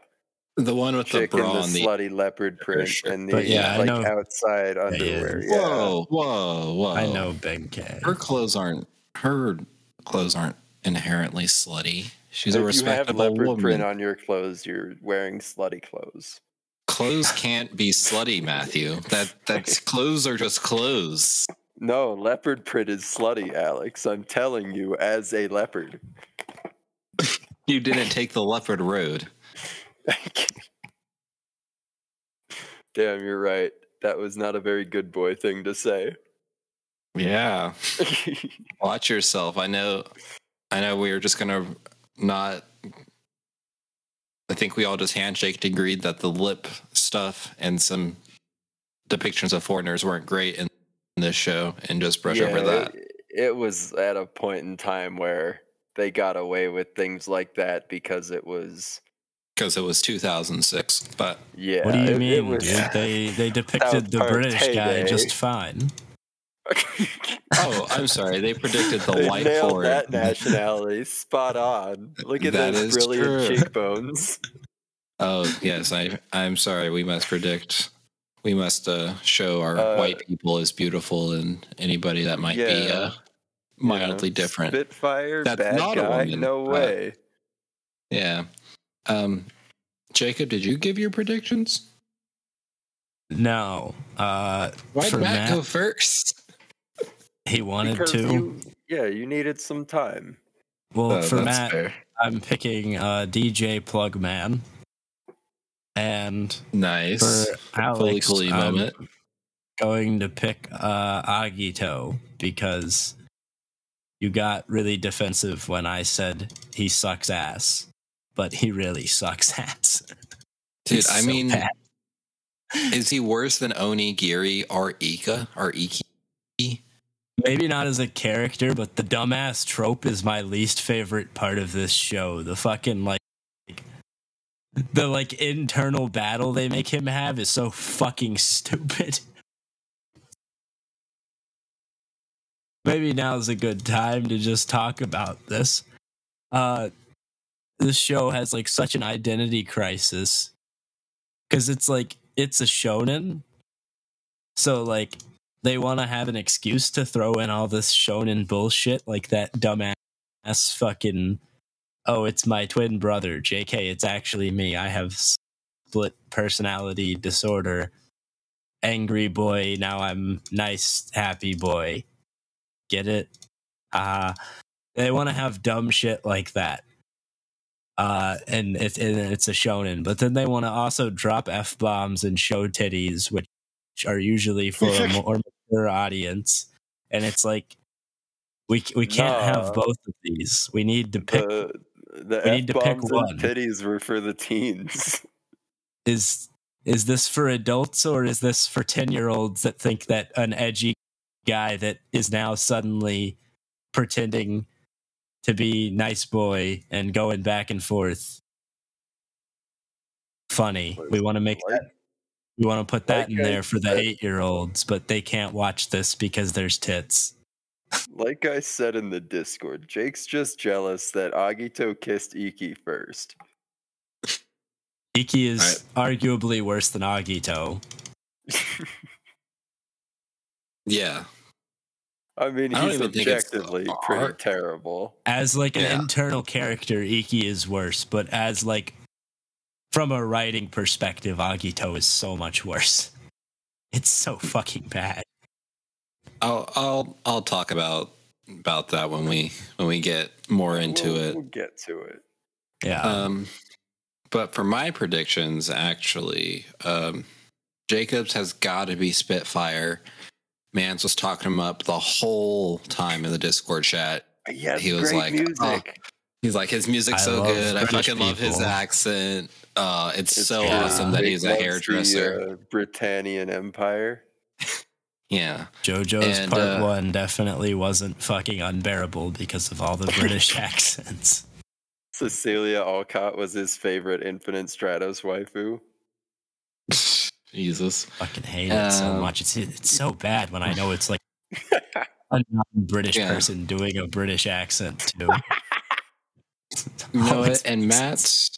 The one with the chick in bra the on the. slutty leopard print shirt. and the But yeah, like know- outside underwear. Yeah, Whoa, whoa, whoa! I know Ben K. her clothes aren't. Her clothes aren't inherently slutty. She's a if you have respectable leopard woman. print on your clothes, you're wearing slutty clothes. Clothes can't be slutty, Matthew. That that's clothes are just clothes. No, leopard print is slutty, Alex. I'm telling you, as a leopard. You didn't take the leopard road. Damn, you're right. That was not a very good boy thing to say. Yeah. Watch yourself. I know I know we were just gonna not I think we all just handshaked agreed that the lip stuff and some depictions of foreigners weren't great in this show and just brush over that. It, it was at a point in time where they got away with things like that because it was Because it was 2006. But yeah. what do you it- mean? It was, dude? They they depicted the Park British guy just fine. oh, I'm sorry. They predicted the they white nailed horde. that nationality spot on. Look at That those brilliant true. cheekbones. Oh yes, I I'm sorry. We must predict. We must uh, show our Uh, white people as beautiful and anybody that might be uh, mildly Yeah, different. Spitfire, That's bad not a guy. woman. No way. Yeah. Um, Jacob, did you give your predictions? No, uh, Why for did Matt, Matt, go first? he wanted because to. you, yeah, you needed some time. well, Oh, for Matt, fair. I'm picking uh, DJ Plugman, and Nice. for Alex, Fully I'm moment. going to pick uh, Agito because you got really defensive when I said he sucks ass, but he really sucks ass. Dude, I so mean, bad. is he worse than Onigiri or Ika or Ikki? maybe not as a character, but the dumbass trope is my least favorite part of this show. The fucking like the like internal battle they make him have is so fucking stupid. Maybe now is a good time to just talk about this. Uh this show has like such an identity crisis cuz it's like it's a shonen. So like they want to have an excuse to throw in all this shonen bullshit like that dumbass fucking oh it's my twin brother jk it's actually me. I have split personality disorder. Angry boy now i'm nice happy boy. Get it? Uh they want to have dumb shit like that uh and it's and it's a shonen but then they want to also drop f-bombs and show titties which are usually for a more mature audience, and it's like we we can't Nah. have both of these. We need to pick. The the we need to pick F-bombs one. and titties were for the teens. is is this for adults or is this for ten year olds that think that an edgy guy that is now suddenly pretending to be nice boy and going back and forth funny? We want to make that. We want to put that like in I there for the eight year olds, but they can't watch this because there's tits. Like I said in the Discord, Jake's just jealous that Agito kissed Ikki first. Ikki is arguably worse than Agito. Yeah. I mean, I don't he's even think it's objectively pretty terrible. As like an Yeah. internal character, Ikki is worse, but as like from a writing perspective, Agito is so much worse. It's so fucking bad. I'll I'll I'll talk about about that when we when we get more into we'll, it. We'll get to it. Yeah. Um, but for my predictions, actually, um, Jacobs has got to be Spitfire. Mans was talking him up the whole time in the Discord chat. Yeah, He was great like, music. He's like, his music's I so love good. I British fucking love his accent. Uh, it's, It's so true. awesome that Jake he's a loves the, hairdresser. uh, Britannian Empire. yeah. JoJo's and, part uh, one definitely wasn't fucking unbearable because of all the British accents. Cecilia Alcott was his favorite Infinite Stratos waifu. Jesus. Fucking hate it so Um, much. It's it's so bad when I know it's like a non-British Yeah. person doing a British accent too. You know it, And Matt's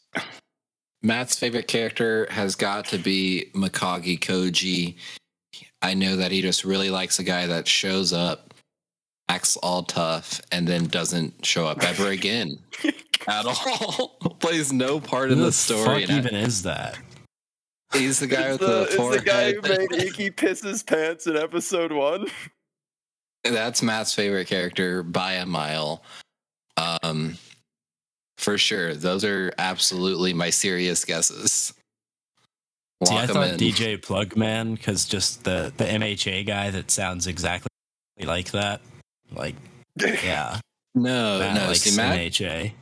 Matt's favorite character has got to be Mikagi Koji. I know that he just really likes a guy that shows up, acts all tough, and then doesn't show up ever again at all. Plays no part in the the story. fuck and even is that? He's the guy with the, the, it's the guy who made Ikki piss his pants in episode one. That's Matt's favorite character by a mile. Um, for sure. Those are absolutely my serious guesses. See, I Lock 'em thought in. DJ Plugman because just the the MHA guy that sounds exactly like that. Like, yeah, No, Matt no. likes See, Matt, MHA.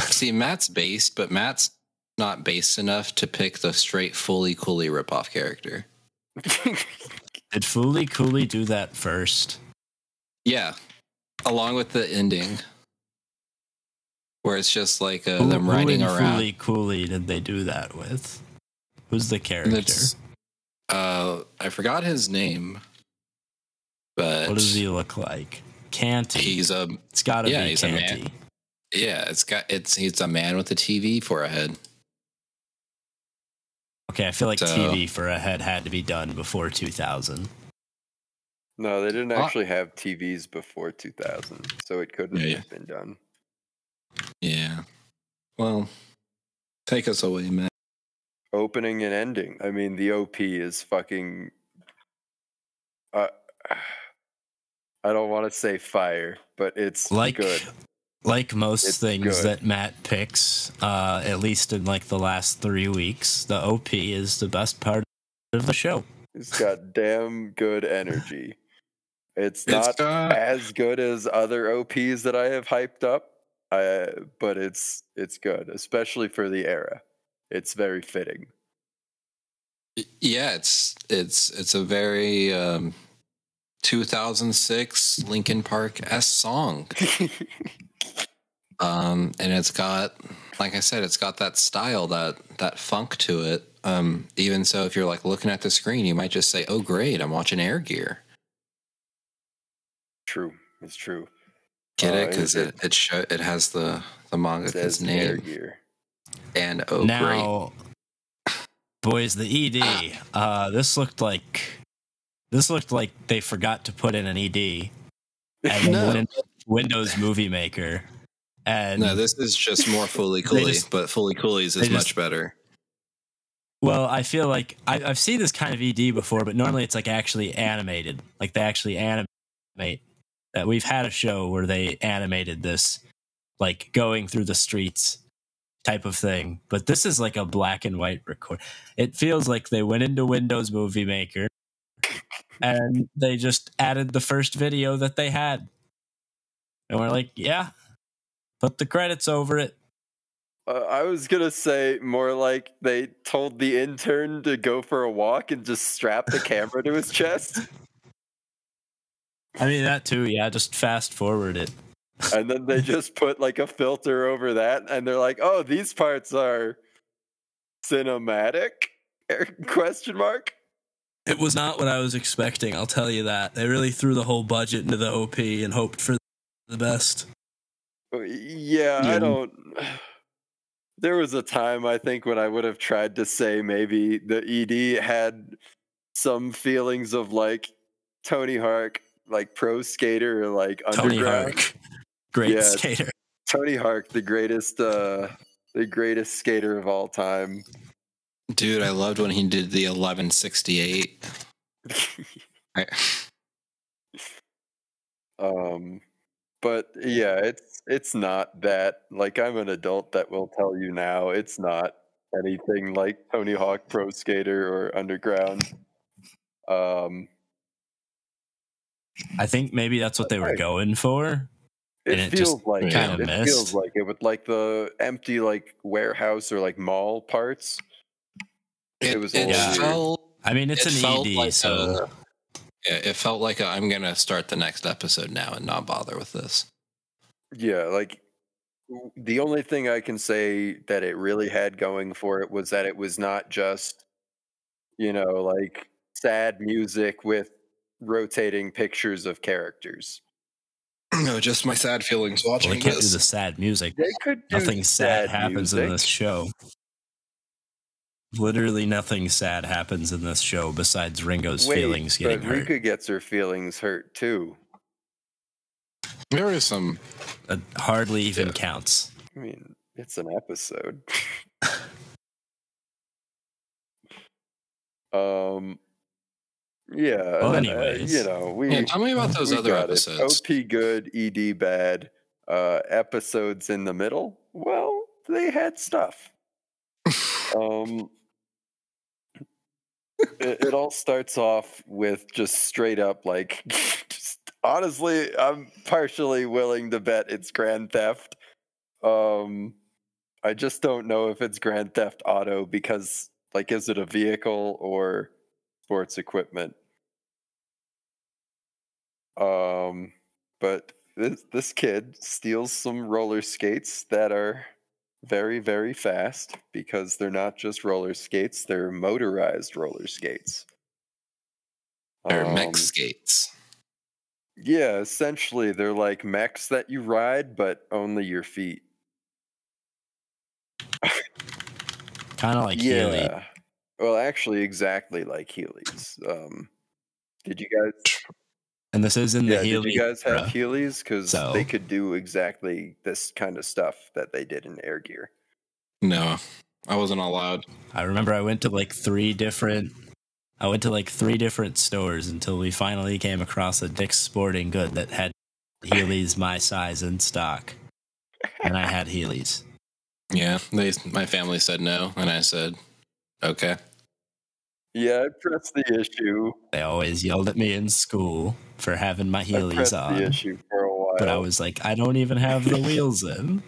see, Matt's based, but Matt's not based enough to pick the straight Fooly Cooly ripoff character. Did Fooly Cooly do that first? Yeah, along with the ending, where it's just like uh, Who- them who riding in around. Fooly Cooly did they do that with? Who's the character? It's, uh, I forgot his name, but What does he look like? Canti. he's a it's got to yeah, be he's a man. Canti. yeah. It's got it's he's a man with a TV for a head. Okay, I feel like So- TV for a head had to be done before 2000. no, they didn't actually have TVs before 2000, so it couldn't Yeah, yeah. have been done. Yeah. Well, take us away, man. Opening and ending. I mean, the OP is fucking. Uh, I don't want to say fire, but it's Like good. Like most It's things good. that Matt picks, uh, at least in like the last three weeks, the OP is the best part of the show. It's got damn good energy. It's It's not got- as good as other OPs that I have hyped up, uh, but it's it's good, especially for the era. It's very fitting. Yeah, it's it's it's a very um, 2006 Linkin Park s song. Um, and it's got, like I said, it's got that style, that that funk to it. Um, even so, if you're like looking at the screen, you might just say, "Oh, great, I'm watching Air Gear." true, it's true. Get Uh, it? Because it- it it show, it has the the It mangaka's says Air name Gear. and oh, great. now, boys, the ED. Uh, this looked like this looked like they forgot to put in an ED and No. went into Windows Movie Maker. And No, this is just more fully They just- but Fooly Cooly's is they much better. Well, I feel like I, I've seen this kind of ED before, but normally it's like actually animated. Like they actually animate. That we've had a show where they animated this, like going through the streets type of thing. But this is like a black and white record. It feels like they went into Windows Movie Maker and they just added the first video that they had. And we're like, yeah, put the credits over it. Uh, I was gonna say more like they told the intern to go for a walk and just strap the camera to his chest, I mean, that too. Yeah, just fast forward it. and then they just put like a filter over that, and they're like, "Oh, these parts are cinematic?" Er, Question mark. It was not what I was expecting, I'll tell you that. They really threw the whole budget into the OP and hoped for the best. Uh, Yeah, Yeah. I don't. There was a time I think when I would have tried to say maybe the ED had some feelings of like Tony Hawk, like pro skater or like Tony underground. Great Yeah. skater. Tony Hawk, the greatest, uh, the greatest skater of all time. Dude, I loved when he did the 1168. I, um, but yeah, it's it's not that. Like I'm an adult that will tell you now, it's not anything like Tony Hawk Pro Skater or Underground. Um, I think maybe that's what they were Right. going for. it And it feels just like kinda it. It missed. feels like it with like the empty like warehouse or like mall parts. it, It was it a little weird. felt I mean, it's It an felt ED, like so a- yeah, it felt like i am gonna start the next episode now and not bother with this. Yeah, like the only thing I can say that it really had going for it was that it was not just, you know, like sad music with rotating pictures of characters. No, just my sad feelings well, watching they can't do the sad music. They could do Nothing sad happens in this show. Literally nothing sad happens in this show besides Ringo's Wait, feelings getting but hurt. Rika gets her feelings hurt too. There is some. That hardly even Yeah. counts. I mean, it's an episode. um, yeah. Well, and, uh, anyways. you know, we Yeah, tell me about those other got it. episodes. OP good, ED bad. Uh, episodes in the middle. Well, they had stuff. Um, it, it all starts off with just straight up like, just honestly, I'm partially willing to bet it's Grand Theft. Um, I just don't know if it's Grand Theft Auto because, like, is it a vehicle or sports equipment? Um, but this this kid steals some roller skates that are very very fast because they're not just roller skates; they're motorized roller skates. They're Um, mech skates. Yeah, essentially, they're like mechs that you ride, but only your feet. Kind of like Heely. yeah. Well, actually, exactly like Heelys. Um, did you guys? And this is in the Yeah, Heely. did you guys have era. Heelys? Because So- they could do exactly this kind of stuff that they did in Air Gear. No, I wasn't allowed. I remember I went to like three different. I went to like three different stores until we finally came across a Dick's Sporting Good that had Heelys my size in stock, and I had Heelys. Yeah, they. My family said no, and I said, okay. Yeah, I pressed the issue. They always yelled at me in school for having my I Heelys pressed on, the issue for a while. but I was like, I don't even have the wheels in.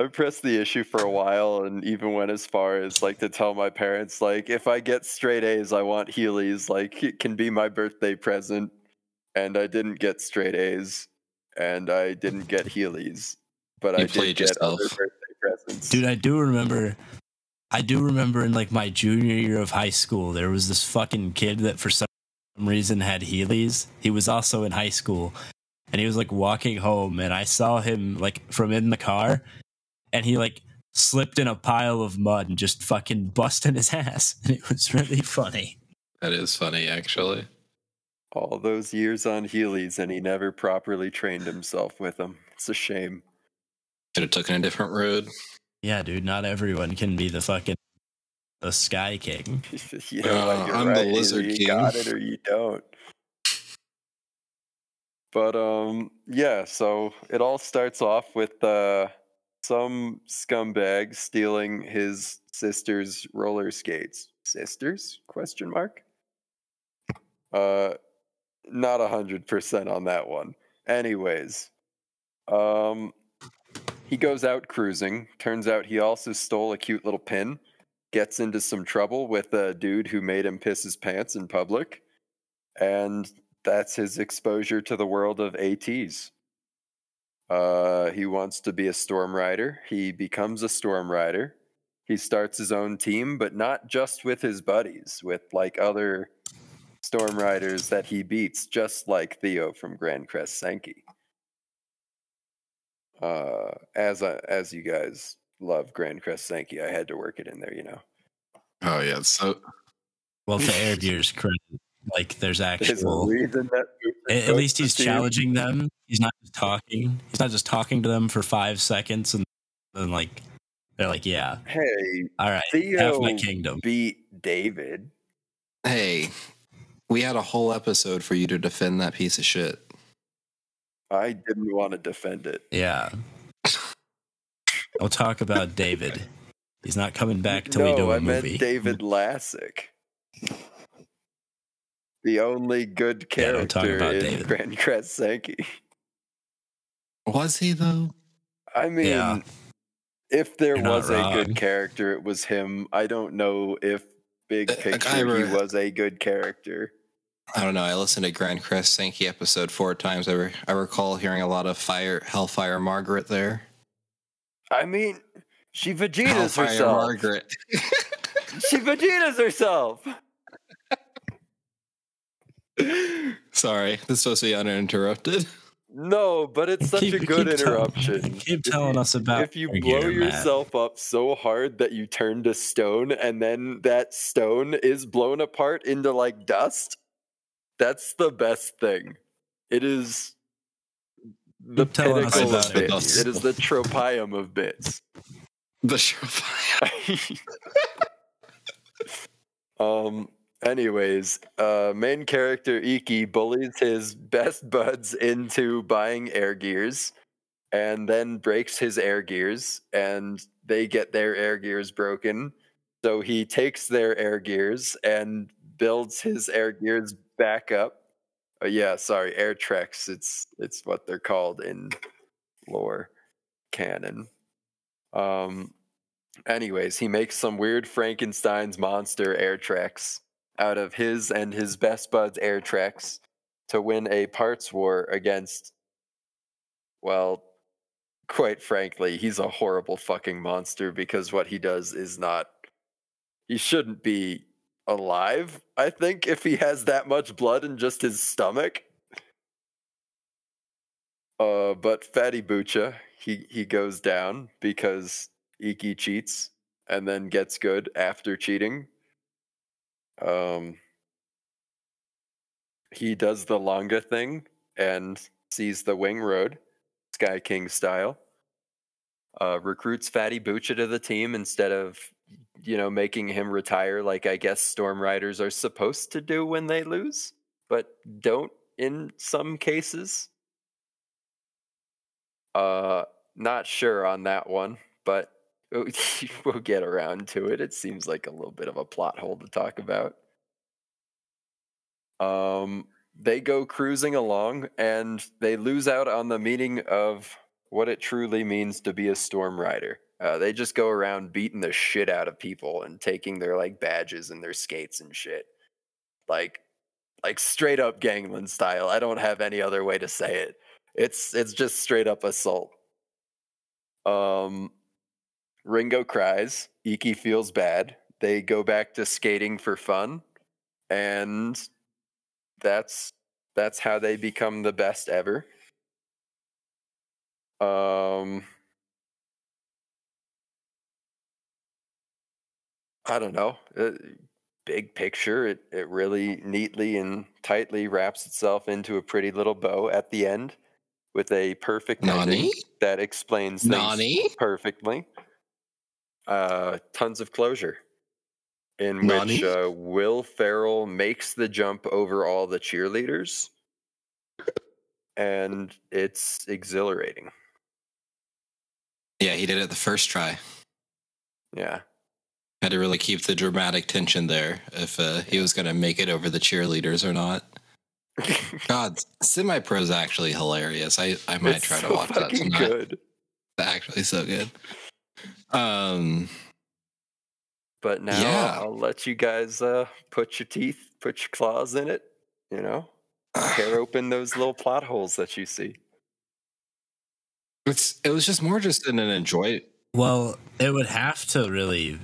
I pressed the issue for a while and even went as far as like to tell my parents like if I get straight A's I want Heelys like it can be my birthday present and I didn't get straight A's and I didn't get Heelys but You I did played get yourself. other birthday presents. Dude, I do remember. I do remember in like my junior year of high school, there was this fucking kid that for some reason had Heelys. He was also in high school, and he was like walking home, and I saw him like from in the car, and he like slipped in a pile of mud and just fucking busted his ass, and it was really funny. That is funny, actually. All those years on Heelys and he never properly trained himself with them. It's a shame. Could have taken a different road. Yeah, dude, not everyone can be the fucking the Sky King. you know what? Uh, You're I'm the right. Either Lizard you got it or you don't. But um, yeah. So it all starts off with uh, some scumbag stealing his sister's roller skates. Sisters? Question mark. Uh, not a hundred percent on that one. Anyways, um, he goes out cruising. Turns out he also stole a cute little pin gets into some trouble with a dude who made him piss his pants in public. And that's his exposure to the world of ATs. Uh, he wants to be a storm rider. He becomes a storm rider. He starts his own team, but not just with his buddies, with like other storm riders that he beats, just like Theo from Grancrest Senki. Uh, as I, as you guys love Grancrest Senki, I had to work it in there, you know. Oh yeah, so Well, to Air Gear's credit, like there's There's actual. reason that At, at least he's the team. challenging them. He's not just talking. He's not just talking to them for five seconds and then like they're like, yeah, Hey, all right, Theo have my kingdom. beat David. hey, we had a whole episode for you to defend that piece of shit. I didn't want to defend it. Yeah. I'll talk about David. He's not coming back till we do a I movie. meant David Lassick. The only good Yeah, don't talk character about in David. Grancrest Senki. Was he though? I mean, Yeah. if there You're was a wrong. good character, it was him. I don't know if big Uh, picture he was a good character. I don't know. I listened to Grancrest Senki episode four times. I, re- I recall hearing a lot of fire, Hellfire Margaret there. I mean, she Vegeta's Hellfire herself. Margaret. She Vegeta's herself. Sorry, this is supposed to be uninterrupted. No, but it's such Keep- a good keep interruption. keep telling us about if you blow Matt. yourself up so hard that you turn to stone and then that stone is blown apart into like dust, that's the best thing. It is the Keep pinnacle about of it. bits. It is the tropium of bits. The Surefire. um. Anyways, uh, main character Ikki bullies his best buds into buying air gears, and then breaks his air gears, and they get their air gears broken. So he takes their air gears and builds his air gears back up. Uh, yeah, sorry, air treks. It's it's what they're called in lore canon. Um, Anyways, he makes some weird Frankenstein's monster air treks out of his and his best bud's air treks to win a parts war against, well, quite frankly, he's a horrible fucking monster because what he does is not. He shouldn't be alive, I think, if he has that much blood in just his stomach. Uh, but Fatty Buccha, he, he goes down because Ikki cheats and then gets good after cheating. Um, he does the Longa thing and sees the Wing Road, Sky King style. Uh, recruits Fatty Buccha to the team instead of, you know, making him retire like I guess Storm Riders are supposed to do when they lose, but don't in some cases. Uh, not sure on that one, but we'll get around to it. It seems like a little bit of a plot hole to talk about. Um, they go cruising along and they lose out on the meaning of what it truly means to be a storm rider. Uh, they just go around beating the shit out of people and taking their like badges and their skates and shit. Like like straight up gangland style. I don't have any other way to say it. It's it's just straight up assault. Um Ringo cries, Ikki feels bad. They go back to skating for fun and that's that's how they become the best ever. Um I don't know. Uh, big picture, it it really neatly and tightly wraps itself into a pretty little bow at the end with a perfect ending Nani? that explains things Nani? perfectly. Uh, tons of closure, in which uh, Will Ferrell makes the jump over all the cheerleaders, and it's exhilarating. Yeah, he did it the first try. Yeah, Had to really keep the dramatic tension there if uh, he was going to make it over the cheerleaders or not. God, Semi Pro is actually hilarious. I, I might it's try to so watch that fucking tonight. good. It's actually so good. Um, But now Yeah. I'll let you guys uh, put your teeth, put your claws in it. You know, tear open those little plot holes that you see. it's it was just more just an, an enjoy. Well, it would have to really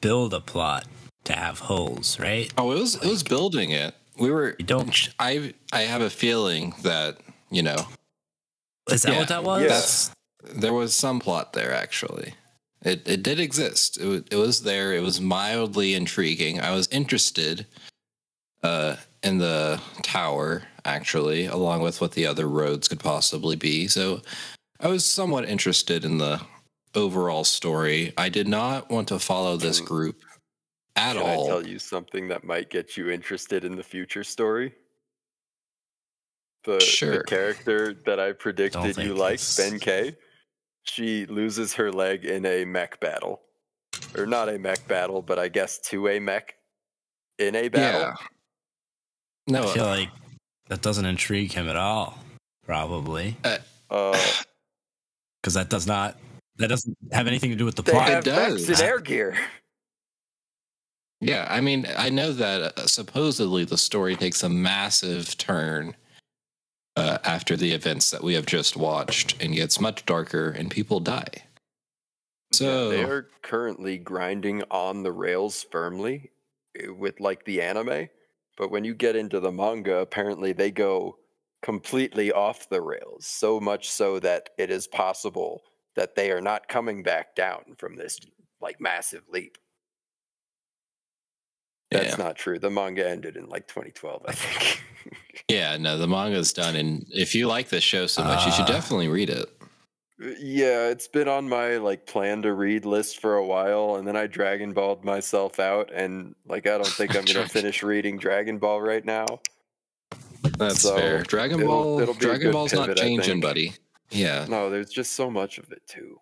build a plot to have holes, right? Oh, it was it was building it. We were. You don't. I I have a feeling that you know Is that Yeah, what that was? yeah. that's there was some plot there actually. It it did exist. It was, it was there. It was mildly intriguing. I was interested uh in the tower actually, along with what the other roads could possibly be. So I was somewhat interested in the overall story. I did not want to follow this mm. group at Can all. I tell you something that might get you interested in the future story? The, the character that I predicted you like, it's- Ben K, she loses her leg in a mech battle. Or not a mech battle, but I guess to a mech in a battle. Yeah. No, I uh feel like that doesn't intrigue him at all. Probably Uh, uh because that does not. That doesn't have anything to do with the they plot. It does. mechs in air gear. Yeah, I mean, I know that uh, supposedly the story takes a massive turn uh, after the events that we have just watched and gets much darker and people die. So, Yeah, they are currently grinding on the rails firmly eh, with like the anime, but when you get into the manga, apparently they go completely off the rails. So much so that it is possible that they are not coming back down from this like massive leap. That's yeah. not true. The manga ended in like 2012, I think. yeah, no, the manga's done. And if you like this show so much, you should Ah. definitely read it. yeah, it's been on my like plan to read list for a while, and then I Dragon Balled myself out, and like I don't think I'm gonna finish reading Dragon Ball right now. That's So, fair. Dragon it'll- Ball, it'll be Dragon Ball's not pivot, I changing, buddy. Yeah. No, there's just so much of it too.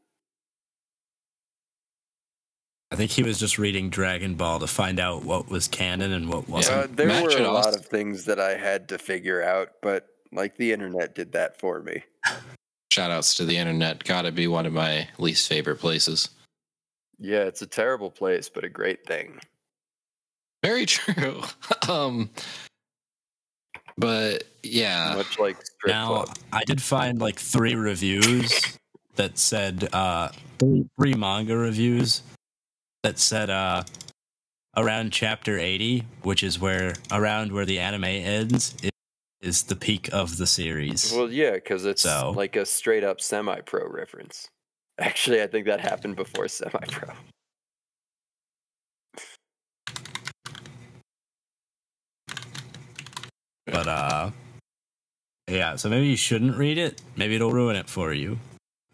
I think he was just reading Dragon Ball to find out what was canon and what Uh, wasn't. there Matt were a lot of things that I had to figure out, but like the internet did that for me. Shout outs to the internet. Gotta be one of my least favorite places. Yeah, it's a terrible place, but a great thing. Very true. um, but yeah, Much like strip Now, club. I did find like three reviews that said uh three manga reviews that said uh around chapter 80, which is where around where the anime ends, is, is the peak of the series. Well, yeah, because it's So- like a straight up semi pro reference. Actually, I think that happened before semi pro. But uh yeah, so maybe you shouldn't read it. Maybe it'll ruin it for you.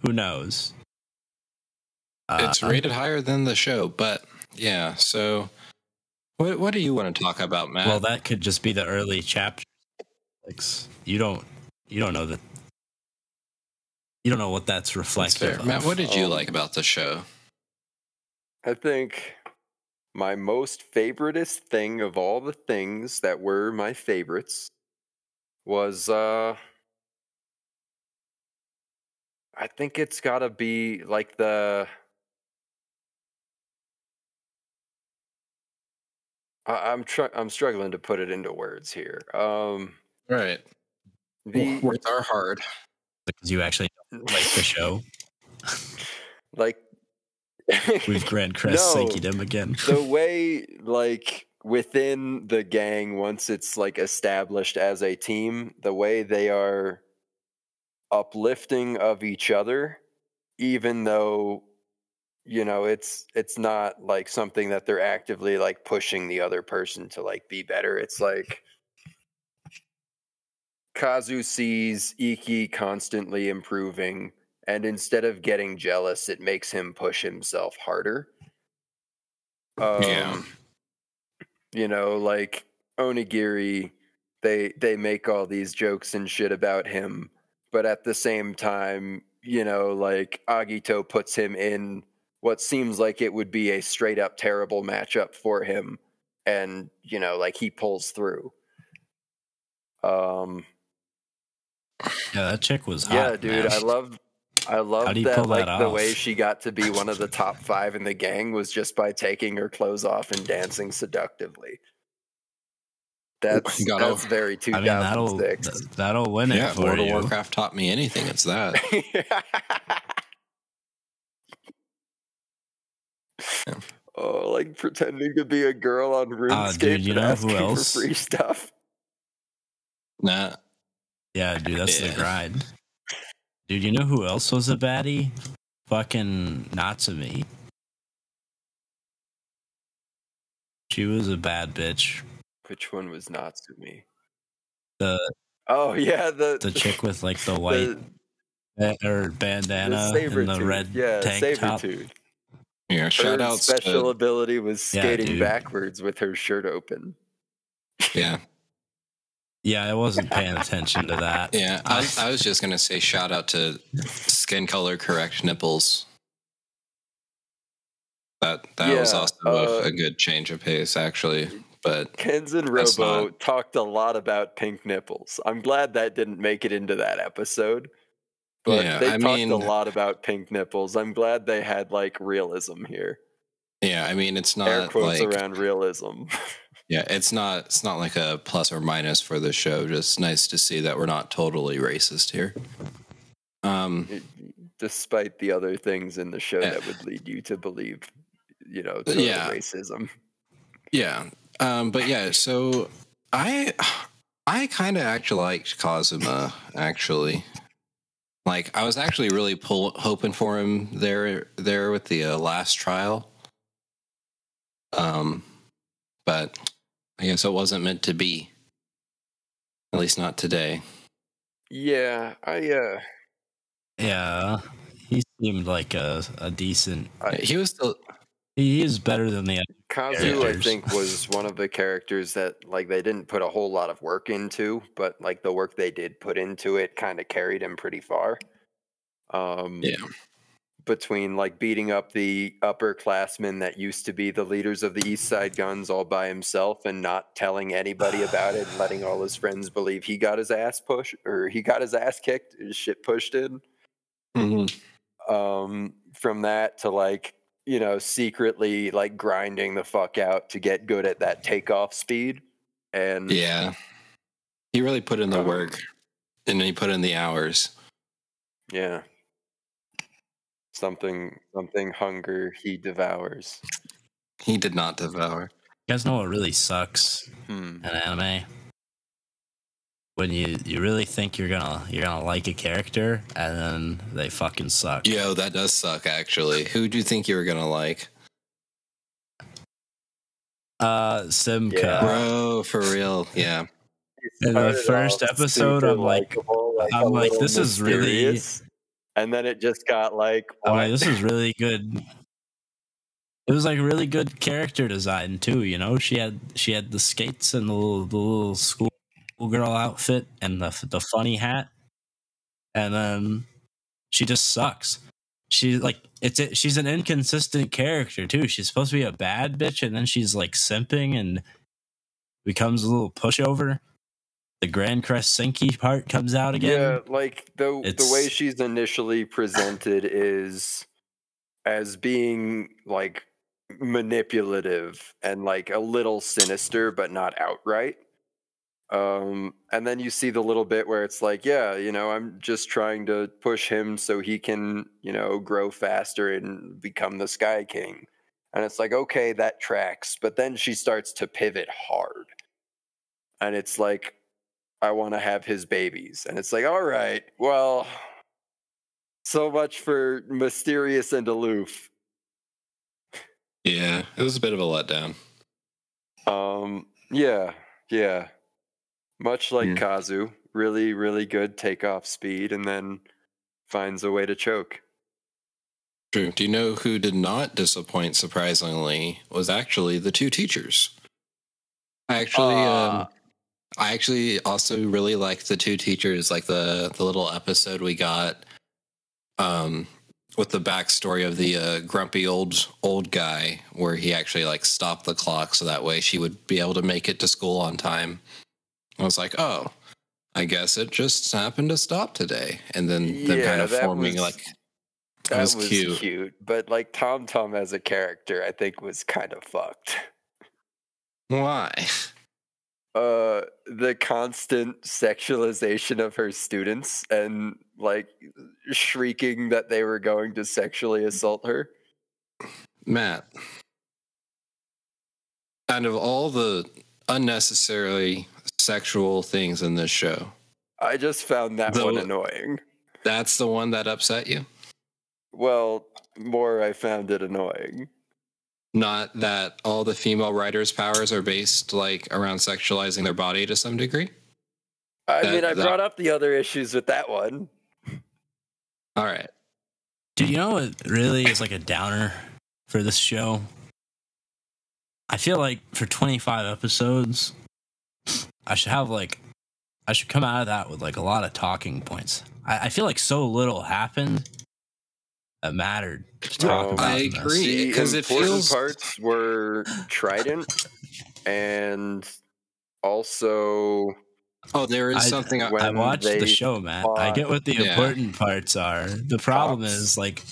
Who knows? Uh, it's rated higher than the show, but yeah. So, what what do you want to talk about, Matt? Well, that could just be the early chapters. Like, you don't you don't know that you don't know what that's That's reflective fair. of. Matt, what did you Um, like about the show? I think my most favoritist thing of all the things that were my favorites was uh I think it's got to be like the I, I'm tr- I'm struggling to put it into words here. Um Right, the words are hard. because you actually like the show. like We've Grancrest No. him again. the way like within the gang once it's like established as a team the way they are uplifting of each other even though you know it's it's not like something that they're actively like pushing the other person to like be better it's like Kazu sees Ikki constantly improving and instead of getting jealous it makes him push himself harder um, Yeah. you know like onigiri they they make all these jokes and shit about him but at the same time you know like agito puts him in what seems like it would be a straight up terrible matchup for him and you know like he pulls through um Yeah, that chick was hot. yeah, dude, man. I love I love do you that pull like that the way she got to be one of the top 5 in the gang was just by taking her clothes off and dancing seductively. That's gotta- that's very I mean, that'll 2006. th- that'll win Yeah, it if for World of you. Warcraft taught me anything, it's that. oh, like pretending to be a girl on RuneScape Ah, dude, you and know who asking else? for free stuff. Nah, Yeah, dude, that's the grind. Dude, you know who else was a baddie? Fucking Natsumi. She was a bad bitch. Which one was Natsumi? The Oh yeah, the the chick with like the white the, ba- or the bandana saber and the tooth. red yeah, tank saber top. tooth. yeah. Shout her outs special to ability was skating dude. backwards with her shirt open. yeah, Yeah, I wasn't paying attention to that. yeah. I, I was just gonna say shout out to skin color correct nipples. That that was also a, uh, a good change of pace, actually. But Kenzen That's Robo not- talked a lot about pink nipples. I'm glad that didn't make it into that episode. But Yeah, they I talked mean- a lot about pink nipples. I'm glad they had like realism here. yeah, I mean, it's not Air not quotes like around realism. yeah, it's not it's not like a plus or minus for the show. Just nice to see that we're not totally racist here. Um, Despite the other things in the show Yeah. that would lead you to believe, you know, Yeah. racism. Yeah. Um, but yeah, so I I kind of actually liked Kazuma actually. Like I was actually really pull, hoping for him there there with the uh, last trial. Um but I guess it wasn't meant to be. At least not today. Yeah, I uh Yeah, he seemed like a, a decent. I- He was still He is better than the. Kazu, I think, was one of the characters that like they didn't put a whole lot of work into, but like the work they did put into it kind of carried him pretty far. Um, Yeah. Between like beating up the upperclassmen that used to be the leaders of the East Side Guns all by himself and not telling anybody about it, and letting all his friends believe he got his ass pushed or he got his ass kicked, his shit pushed in Mhm. um, from that to like you know, secretly like grinding the fuck out to get good at that takeoff speed. And Yeah. He really put in the Um, work and he put in the hours. yeah. Something something hunger he devours. He did not devour. You guys know what really sucks Hmm. in anime? When you, you really think you're gonna you're gonna like a character and then they fucking suck. Yo, that does suck actually. Who do you think you were gonna like? Uh Simca. Yeah. Bro, for real. Yeah. In the first episode, I'm like- likable, I'm like, little this is really- mysterious, and then it just got like, oh, like, this is really good. It was like really good character design too. You know, she had she had the skates and the little, the little school girl outfit and the the funny hat, and then she just sucks. she's like it's it, she's an inconsistent character too. She's supposed to be a bad bitch, and then she's like simping and becomes a little pushover. The Grancrest Senki part comes out again. Yeah, like the the way she's initially presented is as being like manipulative and like a little sinister, but not outright. Um, and then you see the little bit where it's like, yeah, you know, I'm just trying to push him so he can, you know, grow faster and become the Sky King. And it's like, okay, that tracks. But then she starts to pivot hard. And it's like, I want to have his babies. And it's like, all right, well, so much for mysterious and aloof. Yeah. It was a bit of a letdown. Um, yeah, yeah. Much like Yeah. Kazu, really, really good takeoff speed, and then finds a way to choke. True. Do you know who did not disappoint surprisingly was actually the two teachers. I actually Ah. um I actually also really liked the two teachers, like the the little episode we got um with the backstory of the uh, grumpy old old guy where he actually like stopped the clock so that way she would be able to make it to school on time. I was like, oh, I guess it just happened to stop today. And then them Yeah, kind of forming was- like That was was, cute. cute. but like Tom Tom as a character, I think was kind of fucked. why? Uh, the constant sexualization of her students and like shrieking that they were going to sexually assault her. Matt, out of all the unnecessarily sexual things in this show, I just found that The- one annoying. that's the one that upset you? Well, more I found it annoying. Not that all the female writers' powers are based like around sexualizing their body to some degree? I That- mean, I that- brought up the other issues with that one. All right. Dude, you know what really is like a downer for this show? I feel like for 25 episodes, I should have like, I should come out of that with like a lot of talking points. I, I feel like so little happened that mattered to talk No, about. I agree. because it important feels- parts were Trident and also Oh, there is I- something. I, when I watched the they show, man. I get what the Yeah. important parts are. The problem Cops. is like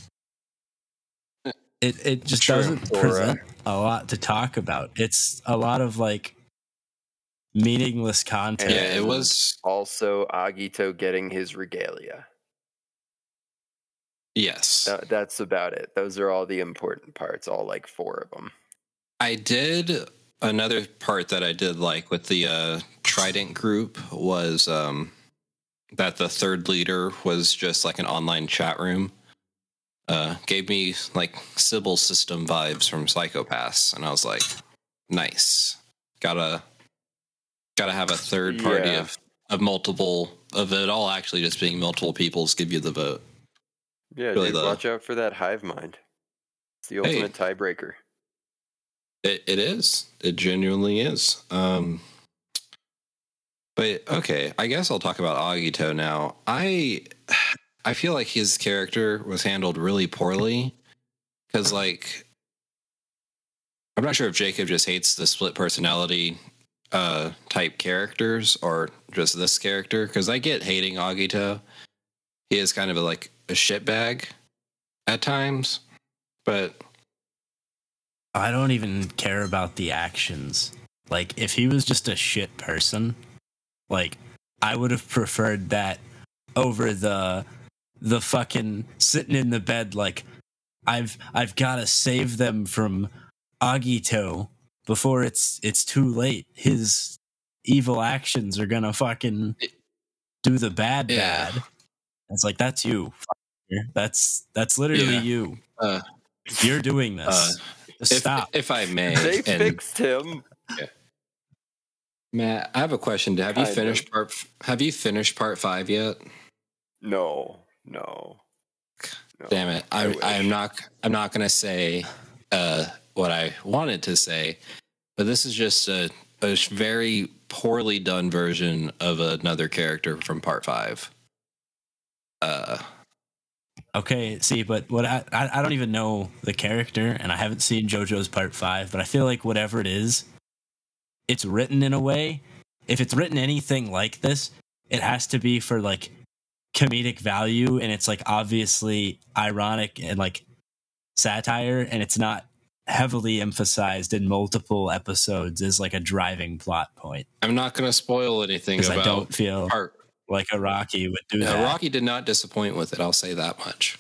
it it just True. doesn't uh, present a lot to talk about. It's a lot of like meaningless content. yeah, it was. also Agito getting his regalia. Yes. Tha- that's about it. Those are all the important parts, all like four of them. I did another part that I did like with the uh, Trident group was um, that the third leader was just like an online chat room. Uh, gave me like Sibyl system vibes from Psycho-Pass, and I was like, nice. Gotta gotta have a third party Yeah. of of multiple of it all actually just being multiple people's give you the vote. Yeah, Really dude, the- watch out for that hive mind. It's the Hey. ultimate tiebreaker. It it is. It genuinely is. Um but okay, I guess I'll talk about Agito now. I I feel like his character was handled really poorly cuz like I'm not sure if Jacob just hates the split personality uh type characters or just this character cuz I get hating Agito. He is kind of a, like a shitbag at times, but I don't even care about the actions. Like, if he was just a shit person, like, I would have preferred that over the the fucking sitting in the bed like I've I've got to save them from Agito before it's it's too late. His evil actions are gonna fucking do the bad Yeah. bad. It's like that's you. That's that's literally Yeah. you. Uh, You're doing this. uh, Just if, Stop. if I may, They and fixed him. Matt, I have a question. Have you Kind finished of. part? Have you finished part five yet? No, no. no. Damn it! I, I I'm not. I'm not going to say uh, what I wanted to say, but this is just a, a very poorly done version of another character from part five. Uh, Okay, see, but what I, I I don't even know the character, and I haven't seen JoJo's Part Five, but I feel like whatever it is, it's written in a way. If it's written anything like this, it has to be for like comedic value, and it's like obviously ironic and like satire, and it's not heavily emphasized in multiple episodes as like a driving plot point. I'm not going to spoil anything Because I about don't feel part. Like Araki would do that. Araki did not disappoint with it. I'll say that much.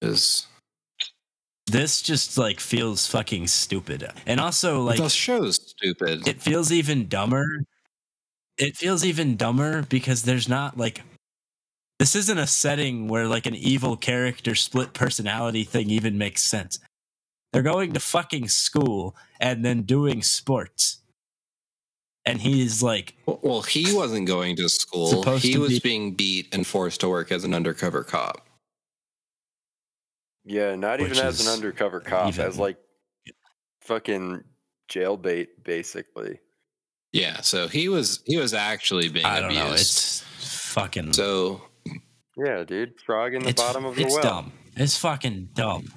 Because This just like feels fucking stupid, and also like the show's stupid. it feels even dumber. It feels even dumber because there's not like this isn't a setting where like an evil character split personality thing even makes sense. They're going to fucking school and then doing sports. And he's like, Well, he wasn't going to school. He to was be- being beat and forced to work as an undercover cop. Yeah, not Which even as an undercover cop, even- as like fucking jailbait, basically. Yeah, so he was he was actually being I don't abused. know, it's fucking so Yeah, dude, frog in the bottom of the it's well. dumb. It's fucking dumb.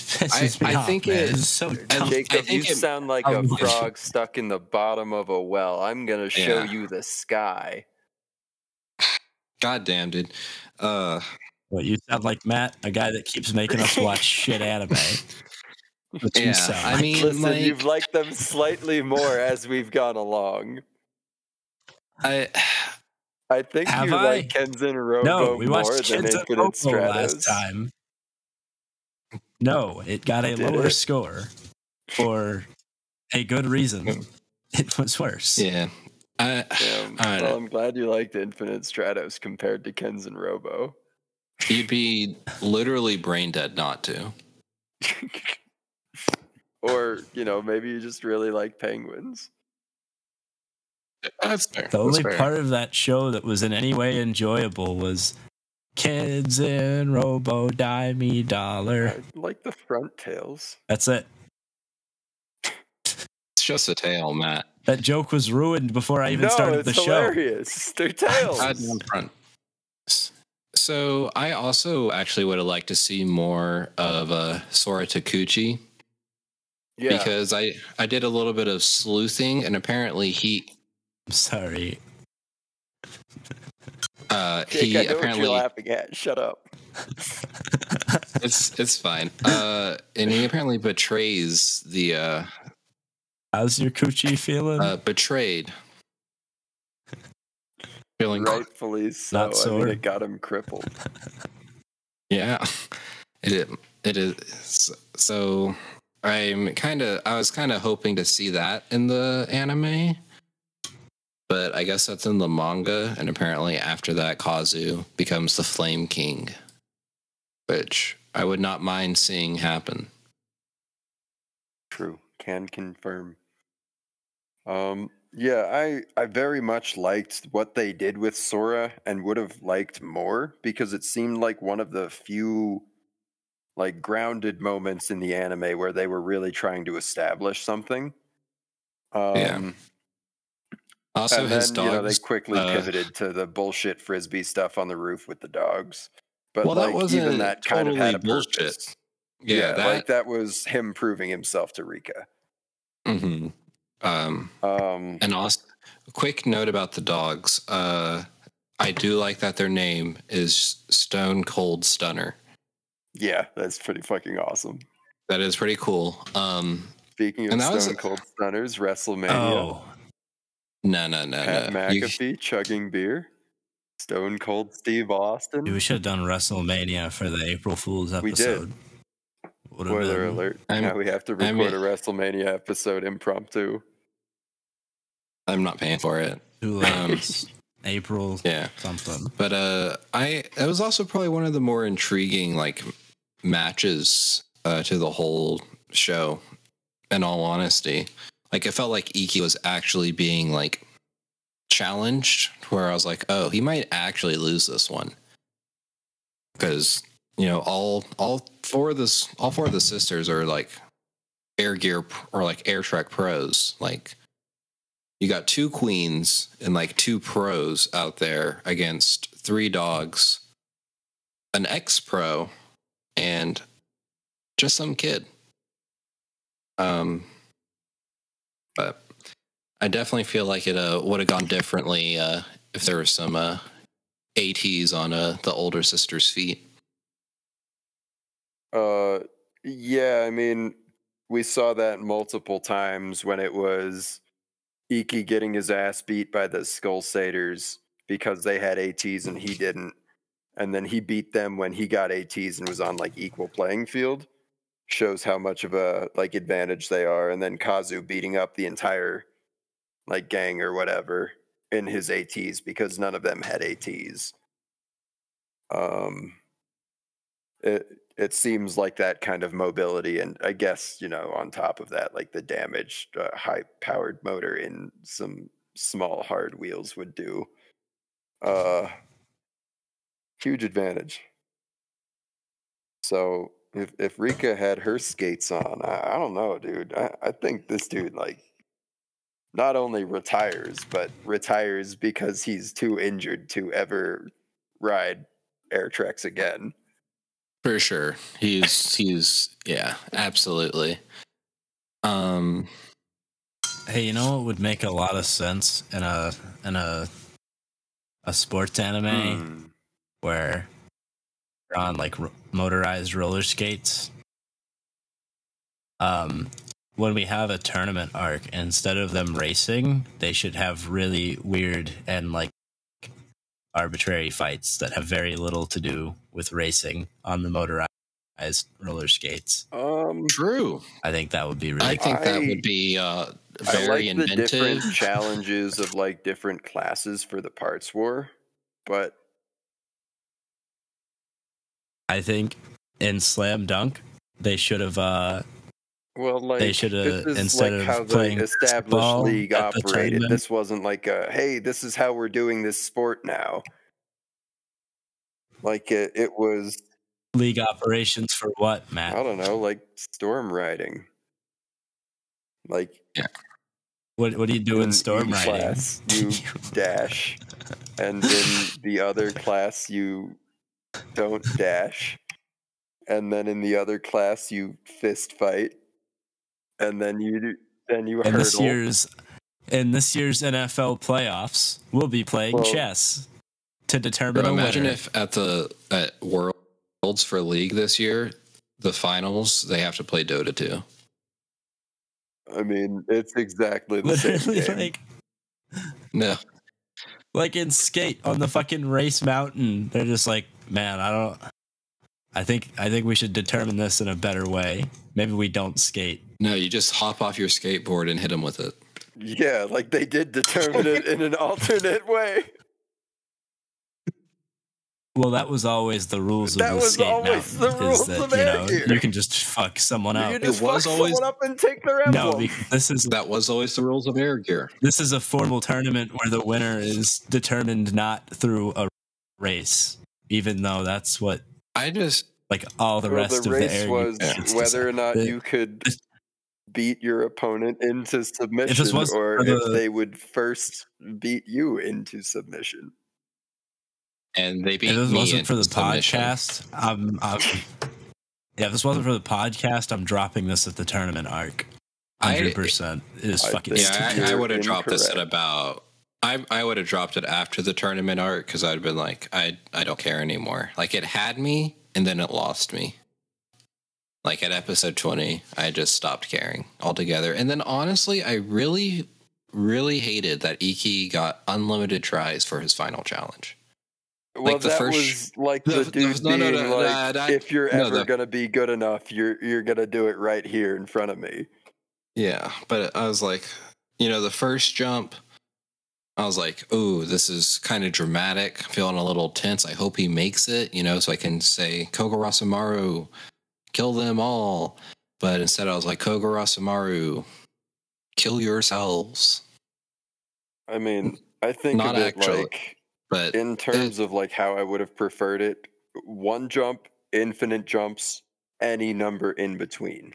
It pisses I- I off, think man. it's so dumb. Jacob, think you it- sound like I a wish- frog stuck in the bottom of a well. I'm gonna show Yeah. you the sky. goddamn, dude. Uh, What you sound like, Matt, a guy that keeps making us watch shit anime. What you yeah, sound I like. mean, Listen, like, you've liked them slightly more as we've gone along. I I think you I? like Kenzen Robo no, we watched more than Kids Infinite Robo Stratos. last time. No, it got a Did lower it? score for a good reason. It was worse. yeah, I, Damn. I well, I'm glad you liked Infinite Stratos compared to Kenzen Robo. you'd be literally brain dead not to. or, you know, maybe you just really like penguins. That's fair. The only part of that show that was in any way enjoyable was Kids in Robo Die Me Dollar. I like the front tails. That's it. it's just a tail, Matt. That joke was ruined before I even no, started it's the show. It's hilarious. They're tails. Goddamn front. So I also actually would have liked to see more of uh, Sora Takeuchi yeah. because I I did a little bit of sleuthing and apparently he I'm sorry. Uh, Jake, he I know what apparently you're laughing at. Shut up. it's it's fine. Uh, and he apparently betrays the uh, How's your coochie feeling? uh betrayed. Feeling Rightfully so. Not I mean, it got him crippled. Yeah, it is. It is. So I'm kind of. I was kind of hoping to see that in the anime, but I guess that's in the manga. And apparently, after that, Kazu becomes the Flame King, which I would not mind seeing happen. True. Can confirm. Um yeah, I I very much liked what they did with Sora and would have liked more because it seemed like one of the few like grounded moments in the anime where they were really trying to establish something. Um Yeah. Also, and his then, you know, they dogs. quickly uh, pivoted to the bullshit frisbee stuff on the roof with the dogs. But Well, that wasn't even that kind of had a bullshit. purpose. yeah, that. like that was him proving himself to Rika. mhm. Um, Um, And also, a quick note about the dogs. Uh, I do like that their name is Stone Cold Stunner. yeah, that's pretty fucking awesome. That is pretty cool. Um, Speaking of And that was- Stone Cold Stunners, WrestleMania, Oh, no, no, no, Pat no. You- McAfee chugging beer, Stone Cold Steve Austin. dude, we should have done WrestleMania for the April Fool's We did. episode. Spoiler been alert! I'm- now we have to I'm- record a WrestleMania episode impromptu. I'm not paying for it. Too Um. April Yeah. something. But uh I it was also probably one of the more intriguing like matches uh to the whole show in all honesty. Like it felt like Ikki was actually being like challenged where I was like, "Oh, he might actually lose this one." Cuz you know, all all four of this all four of the sisters are like air gear or like air trek pros. Like you got two queens and like two pros out there against three dogs, an ex pro, and just some kid. Um, but I definitely feel like it uh, would have gone differently uh, if there were some uh, ATs on uh, the older sister's feet. Uh, yeah, I mean, we saw that multiple times when it was Ikki getting his ass beat by the Skull Saders because they had ATs and he didn't. And then he beat them when he got ATs and was on like equal playing field. Shows how much of a like advantage they are. And then Kazu beating up the entire like gang or whatever in his ATs because none of them had ATs. Um, it it seems like that kind of mobility and i guess you know on top of that like the damaged uh, high powered motor in some small hard wheels would do uh huge advantage so if if rika had her skates on i, I don't know dude I, I think this dude like not only retires but retires because he's too injured to ever ride air treks again For sure. He's he's yeah, absolutely. Um Hey, you know what would make a lot of sense in a in a a sports anime Hmm. where you're on like r- motorized roller skates. Um, when we have a tournament arc, instead of them racing, they should have really weird and like arbitrary fights that have very little to do with racing on the motorized roller skates. um true. I think that would be really I think that would be uh very I very like the different inventive. challenges of like different classes for the parts war, but I think in Slam Dunk they should have uh well, like They shoulda, this is instead like of how the playing established league at the operated. This wasn't like a hey, this is how we're doing this sport now. Like it, it was, league operations for what, Matt? I don't know, like storm riding. Like yeah. What what do you do in in storm riding? class, you dash, and in the other class you don't dash, and then in the other class you fist fight, and then you then you in hurdle. this year's in this year's NFL playoffs, we'll be playing Well- chess to determine Bro, a imagine winner. if at the at Worlds for League this year, the finals they have to play Dota 2. I mean, it's exactly the same literally game. like No, like in skate on the fucking race mountain. They're just like, man, I don't. I think I think we should determine this in a better way. Maybe we don't skate. no, you just hop off your skateboard and hit them with it. yeah, like they did determine it in an alternate way. Well, that was always the rules That of the was skate always mountain. the is rules that, of you air know gear. you can just fuck someone you up. just was fuck always- someone up and take their emblem. No, this is That was always the rules of air gear. this is a formal tournament where the winner is determined not through a race, even though that's what I just like all the Well, rest the of the race air was whether or not The- you could beat your opponent into submission, wasn't or for if they would first beat you into submission. and they beat If this me wasn't for the submission. podcast, I'm, I'm yeah. If this wasn't for the podcast, I'm dropping this at the tournament arc. Hundred percent is I fucking. think- Yeah. I, I would have dropped this at about. I I would have dropped it after the tournament art because I'd been like, I I don't care anymore. Like it had me and then it lost me. Like at episode 20, I just stopped caring altogether. And then honestly, I really, really hated that Ikki got unlimited tries for his final challenge. Well, Like the that first- was like the- the, dude no, no, being no, like, nah, that- if you're ever gonna be good enough, you're you're gonna do it right here in front of me. Yeah, but I was like, you know, the first jump, I was like, "Ooh, this is kind of dramatic. Feeling a little tense. I hope he makes it, you know, so I can say Kogarasumaru, kill them all." But instead, I was like, Kogarasumaru, kill yourselves. I mean, I think Not of it actually. like But in terms of like how I would have preferred it: one jump, infinite jumps, any number in between.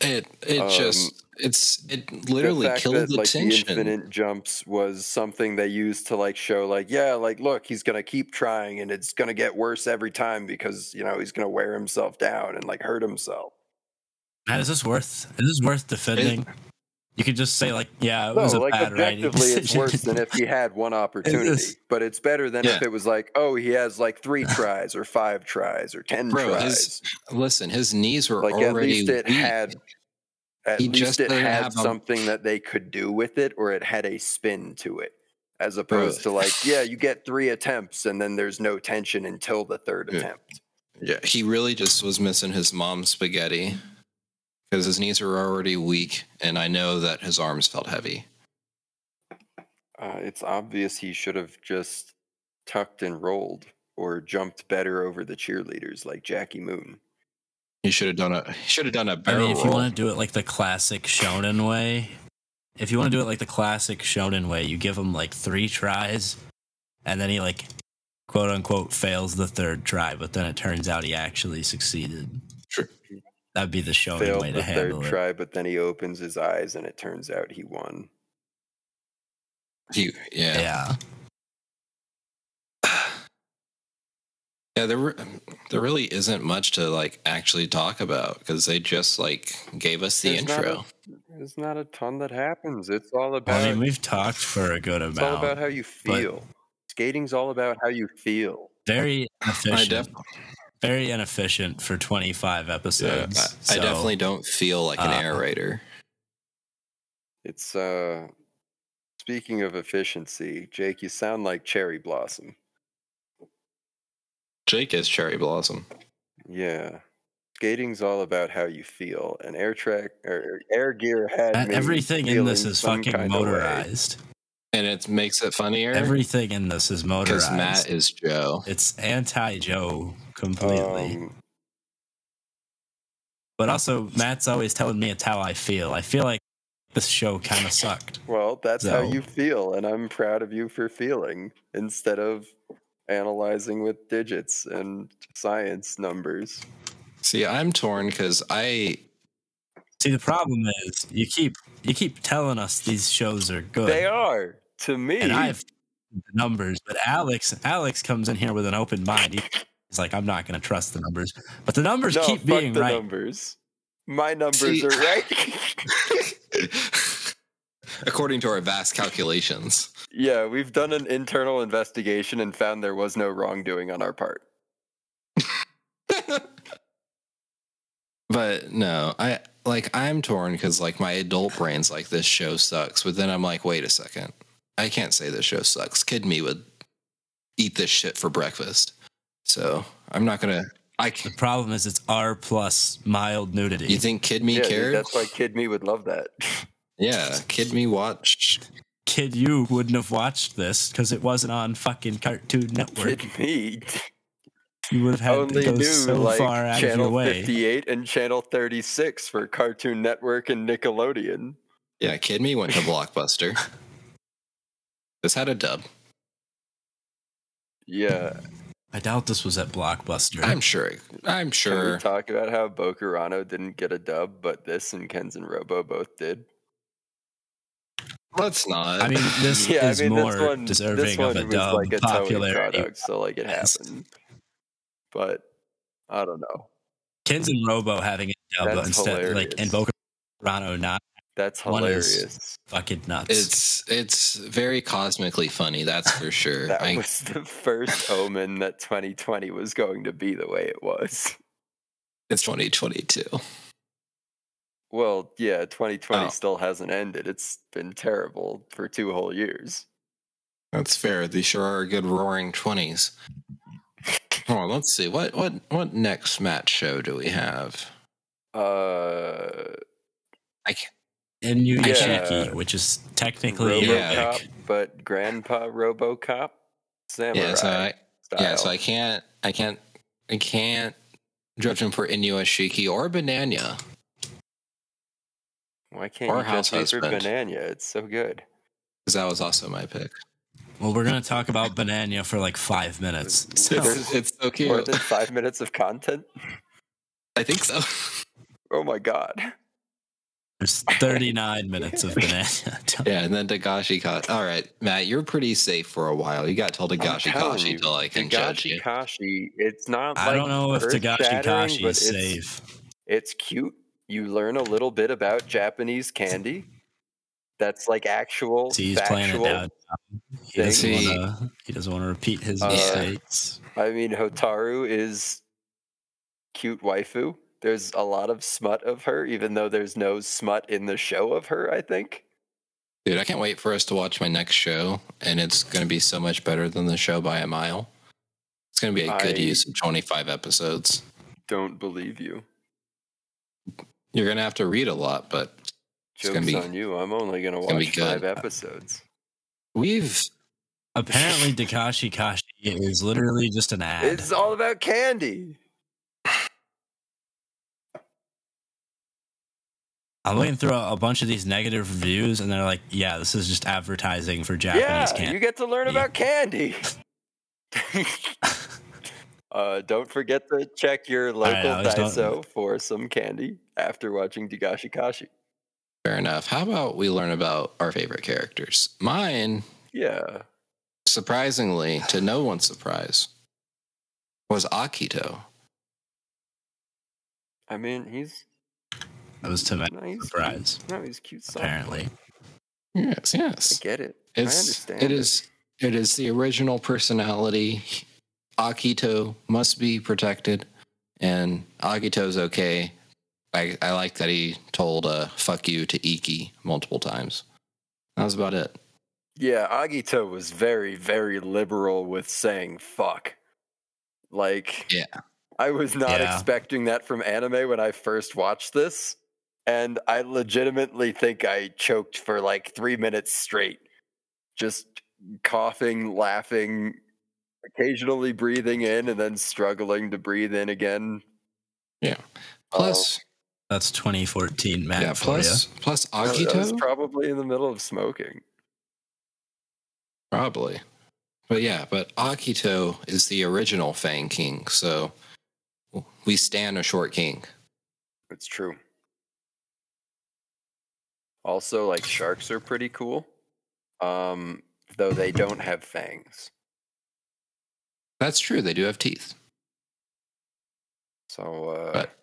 it it um, just it's it literally the fact killed that the like tension. the infinite jumps was something they used to like show like yeah like look he's gonna keep trying and it's gonna get worse every time because you know he's gonna wear himself down and like hurt himself Matt, is this worth? Is this worth defending? You could just say like, yeah, it was no a like bad writing objectively it's worse than if he had one opportunity is. but it's better than if it was like oh he has like three tries or five tries or ten Bro, tries his Listen, his knees were like at already least it weak. had at He least just it had something that they could do with it or it had a spin to it as Bro. opposed to like yeah you get three attempts and then there's no tension until the third Yeah. attempt Yeah, he really just was missing his mom's spaghetti because his knees were already weak, and I know that his arms felt heavy. uh, it's obvious he should have just tucked and rolled or jumped better over the cheerleaders like jackie moon He should have done a he should have done a I barrel mean, if you roll. want to do it like the classic shonen way, if you want to do it like the classic shonen way, you give him like three tries, and then he like quote unquote fails the third try, but then it turns out he actually succeeded. Sure. That'd be the shonen failed way the to third it. try but then he opens his eyes and it turns out he won He, yeah. Yeah. Yeah, there re- there really isn't much to like actually talk about because they just like gave us the There's not intro. there's not a ton that happens it's all about I mean, we've talked for a good amount. it's all amount. about how you feel skating's all about how you feel Very I, inefficient. def- very inefficient for 25 episodes. I, I so- definitely don't feel like an uh, narrator. It's uh speaking of efficiency, Jake, you sound like cherry blossom. Jake is cherry blossom. Yeah. Skating's all about how you feel, and air trek or air gear had Uh, Everything in this is fucking kind of way. motorized. And it makes it funnier Everything in this is motorized. because. Matt is Joe. it's anti Joe completely. Um, but also, Matt's always telling me it's how I feel. I feel like this show kind of sucked. well, that's how you feel, and I'm proud of you for feeling instead of analyzing with digits and science numbers. See, I'm torn because I See, the problem is you keep you keep telling us these shows are good, They are to me. and I've the numbers. But Alex, Alex comes in here with an open mind. He's like, I'm not going to trust the numbers, but the numbers no, keep fuck being the right. numbers. My numbers See- are right. according to our vast calculations. Yeah, we've done an internal investigation and found there was no wrongdoing on our part. But no, I like I'm torn because like my adult brain's like this show sucks, but then I'm like, wait a second, I can't say this show sucks. Kid me would eat this shit for breakfast, so I'm not gonna. I can. The problem is it's R plus mild nudity. you think Kid Me yeah, dude, cared? that's why Kid Me would love that. yeah, Kid Me watched. Kid, you wouldn't have watched this because it wasn't on fucking Cartoon Network. Kid Me You would have had only to go knew so like far out of your Channel way. 58 and Channel 36 for Cartoon Network and Nickelodeon. Yeah, Kid Me went to Blockbuster. this had a dub. Yeah, I doubt this was at Blockbuster. I'm sure. I'm Can sure. we talk about how Bokurano didn't get a dub, but this and Kenzen Robo both did? Let's not. I mean, this yeah, is I mean, more this one, deserving this one of a was dub like a popularity. product, so like it happened. But I don't know. Kenzen Robo having a dub That's instead, like and hilarious. Bokurano not That's One is- hilarious. fucking nuts. it's it's very cosmically funny. That's for sure. That I, was the first omen that 2020 was going to be the way it was. It's 2022. Well, yeah, 2020 Oh. still hasn't ended. It's been terrible for two whole years. That's fair. These sure are good roaring 20s. Oh, let's see. What what what next match show do we have? Uh, I can't, Inuyashiki, Yeah. which is technically Yeah. RoboCop, Arabic. but Grandpa RoboCop, Samurai yeah, so I style. yeah, so I can't I can't I can't judge him for Inuyashiki or Banana. Why can't or you House judge me for Banana? It's so good. Because that was also my pick. Well, we're gonna talk about Banana for like five minutes. So There's it's so more than five minutes of content. I think so. Oh my god! there's 39 minutes of Banana. yeah, and then Dagashi Kashi. All right, Matt, you're pretty safe for a while. You got till I'm Dagashi telling Kashi you, till I can judge Dagashi you. Kashi, it's not. I like don't know if Dagashi Kashi but is it's- safe. It's cute. You learn a little bit about Japanese candy. That's like actual See, he's playing it down. He doesn't want to. He doesn't want to repeat his Uh, mistakes. I mean, Hotaru is cute waifu. There's a lot of smut of her, even though there's no smut in the show of her. I think. Dude, I can't wait for us to watch my next show, and it's going to be so much better than the show by a mile. It's going to be a good I- use of 25 episodes. Don't believe you. You're going to have to read a lot, but It's gonna Jokes be- on you. I'm only gonna gonna watch five episodes. we've Apparently, Dagashi Kashi is literally just an ad. It's all about candy. I'm looking through a, a bunch of these negative reviews, and they're like, "Yeah, this is just advertising for Japanese yeah, candy." you get to learn about candy. uh, don't forget to check your local right, Daiso for some candy after watching Dagashi Kashi. fair enough. How about we learn about our favorite characters? Mine, Yeah. surprisingly, to no one's surprise, was Akito. I mean, he's That was to my no, he's surprise. Cute. No, he's cute. Apparently, boy. Yes, I get it. I It's understand. it is it is the original personality. Akito must be protected, and Akito's okay. I I like that he told uh "fuck you" to Ikki multiple times. That was about it. Yeah, Agito was very, very liberal with saying fuck. Like, Yeah. I was not Yeah. expecting that from anime when I first watched this. And I legitimately think I choked for like three minutes straight. Just coughing, laughing, occasionally breathing in, and then struggling to breathe in again. Yeah. Plus, that's 2014, Matt. yeah. Plus, plus I was Akito probably in the middle of smoking. probably, but yeah. But Akito is the original Fang King, so we stand a short king. It's true. Also, like sharks are pretty cool. Um, though they don't have fangs. That's true. They do have teeth. So uh But-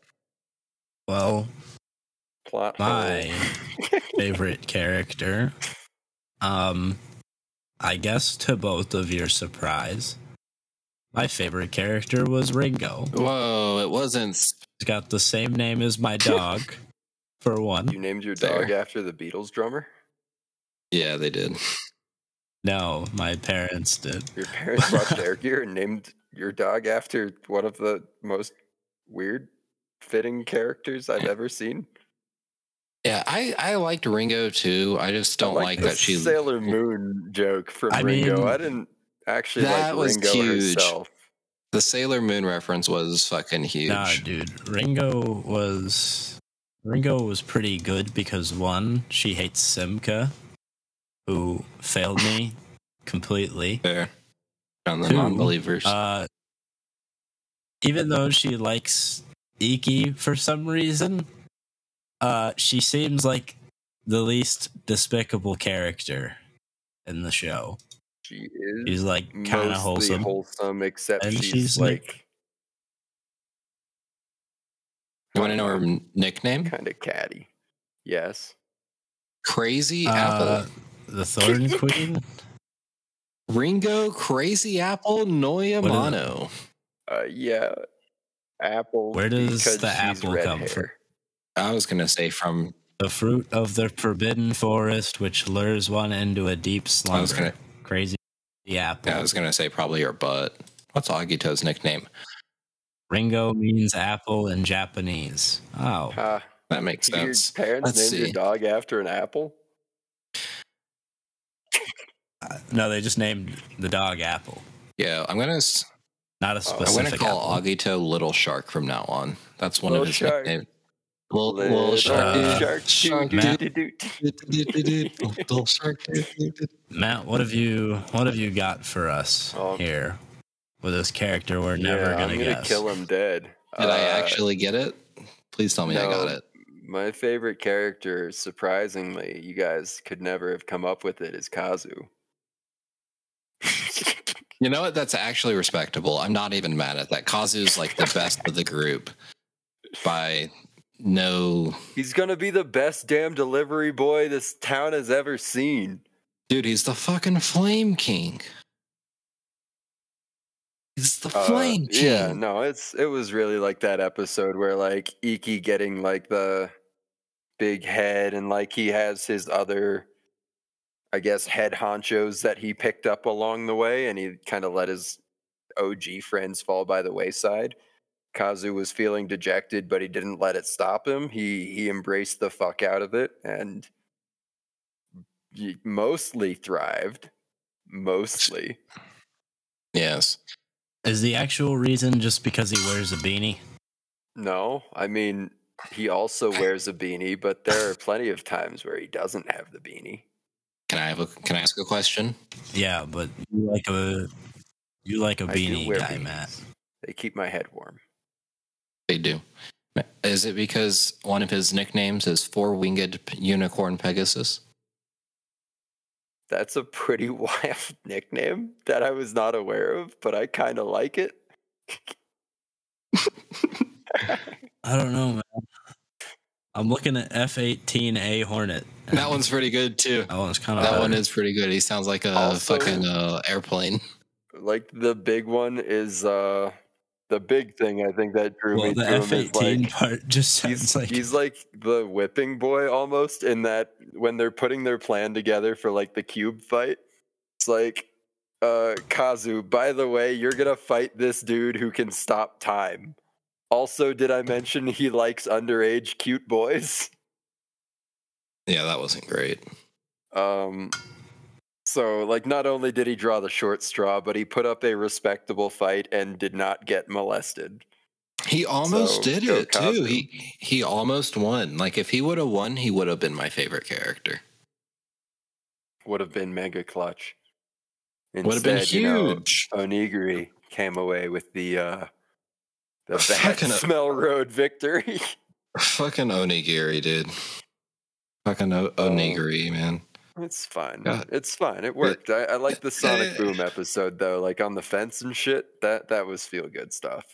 Well, plot my favorite character. Um, I guess to both of your surprise, my favorite character was Ringo. Whoa! It wasn't. He's got the same name as my dog, for one. you named your Fair. dog after the Beatles drummer? Yeah, they did. No, my parents did. Your parents watched Air Gear and named your dog after one of the most weird fitting characters I've ever seen. Yeah, I I liked Ringo too. I just don't like, the that she. Sailor Moon joke from I Ringo. mean, I didn't actually that like was huge. herself. The Sailor Moon reference was fucking huge. Nah, dude. Ringo was Ringo was pretty good because one, she hates Simka, who failed me completely. Fair. On the Two, non-believers. Uh, even though she likes Ikki for some reason, uh, she seems like the least despicable character in the show. She is She's like kind mostly of wholesome. wholesome, except And she's, she's like- like you want to know her nickname? kind of catty. Yes. Crazy Uh, Apple. The Thorn Queen. Ringo Crazy Apple Noyamano. Uh, yeah. Apple. Where does the apple come hair. from? I was gonna say from. The fruit of the forbidden forest, which lures one into a deep slumber. I was gonna. Crazy apple. Yeah, I was gonna say probably your butt. What's Agito's nickname? Ringo means apple in Japanese. Oh, Ah, That makes sense. your parents Let's named your dog after an apple. No, they just named the dog Apple, Yeah, I'm gonna. not a specific. I'm gonna call apple. Agito Little Shark from now on. That's one Little of his Shark. nicknames. Little, little Shark. Shark. shark, Shark. Matt. Matt, what have you what have you got for us Oh. here with this character we're never gonna, get? I'm gonna guess? kill him dead. Did I Uh, actually get it? Please tell me I got it. My favorite character, surprisingly, you guys could never have come up with it, is Kazu. You know what? That's actually respectable. I'm not even mad at that. Kazu's like the best of the group by no. He's gonna be the best damn delivery boy this town has ever seen. Dude, he's the fucking Flame King. He's the Uh, Flame King. Yeah, no, it's it was really like that episode where like Ikki getting like the big head and like he has his other I guess head honchos that he picked up along the way and he kind of let his OG friends fall by the wayside. Kazu was feeling dejected, but he didn't let it stop him. He he embraced the fuck out of it and y- mostly thrived. Mostly. Yes. Is the actual reason just because he wears a beanie? No, I mean he also wears a beanie, but there are plenty of times where he doesn't have the beanie. Can I have a? Can I ask a question? Yeah, but you like a you like a I beanie guy, beanies. Matt. They keep my head warm. They do. Is it because one of his nicknames is Four Winged Unicorn Pegasus? That's a pretty wild nickname that I was not aware of, but I kind of like it. I don't know, man. I'm looking at F-18A Hornet. That one's pretty good too. that one's kind of That one is pretty good. He sounds like a Also- fucking uh, airplane. like the big one is uh the big thing I think that drew well, me the to him F-18 like part just sounds he's like he's like the whipping boy almost in that when they're putting their plan together for like the cube fight it's like uh kazu by the way you're gonna fight this dude who can stop time also did i mention he likes underage cute boys Yeah, that wasn't great. um so like not only did he draw the short straw but he put up a respectable fight and did not get molested He almost So, did it too. He he almost won. Like if he would have won, he would have been my favorite character. would have been mega clutch Would have been Instead, you know, huge. Onigiri came away with the uh the bad Fucking- smell road victory. Fucking onigiri, dude. Fucking o- Oh. onigiri, man. it's fine. God. It's fine. It worked. I, I like the Sonic Boom episode though, like on the fence and shit. That that was feel good stuff.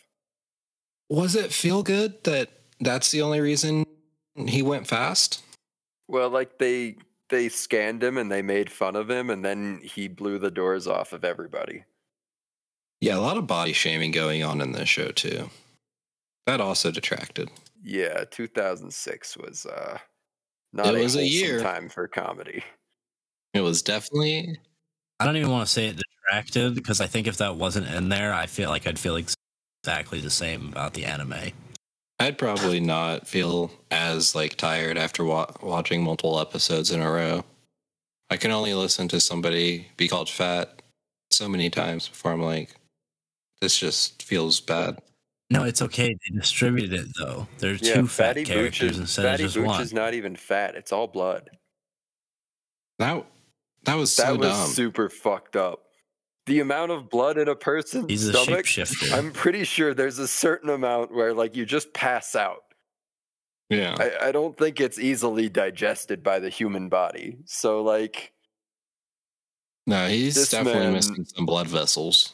Was it feel good that that's the only reason he went fast? Well, like they they scanned him and they made fun of him and then he blew the doors off of everybody. Yeah, a lot of body shaming going on in this show too. That also detracted. Yeah, 2006 was uh not It a was a wholesome year. time for comedy. It was definitely I don't even want to say it detracted because I think if that wasn't in there, I feel like I'd feel exactly the same about the anime. I'd probably not feel as like tired after wa- watching multiple episodes in a row. I can only listen to somebody be called fat so many times before I'm like, this just feels bad. No, it's okay. They distributed it though. There's Yeah, two fat Fatty Booch characters is instead Fatty of just Booch one. is not even fat. It's all blood. That that was so That so was dumb. super fucked up. The amount of blood in a person's He's a stomach, shapeshifter. I'm pretty sure there's a certain amount where like you just pass out. yeah, I, I don't think it's easily digested by the human body. So like no, he's definitely man- missing some blood vessels.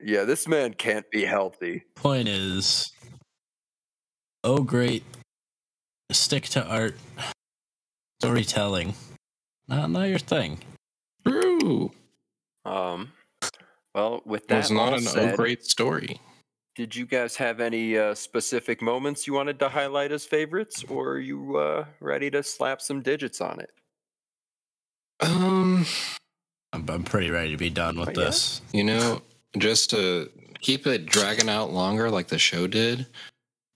Yeah, this man can't be healthy. Point is, oh great, stick to art, storytelling. Not not your thing. True, Um well with that, was not all an said, oh great story. did you guys have any uh, specific moments you wanted to highlight as favorites, or are you uh, ready to slap some digits on it? Um, I'm, I'm pretty ready to be done with Oh, yeah? this. you know, just to keep it dragging out longer like the show did,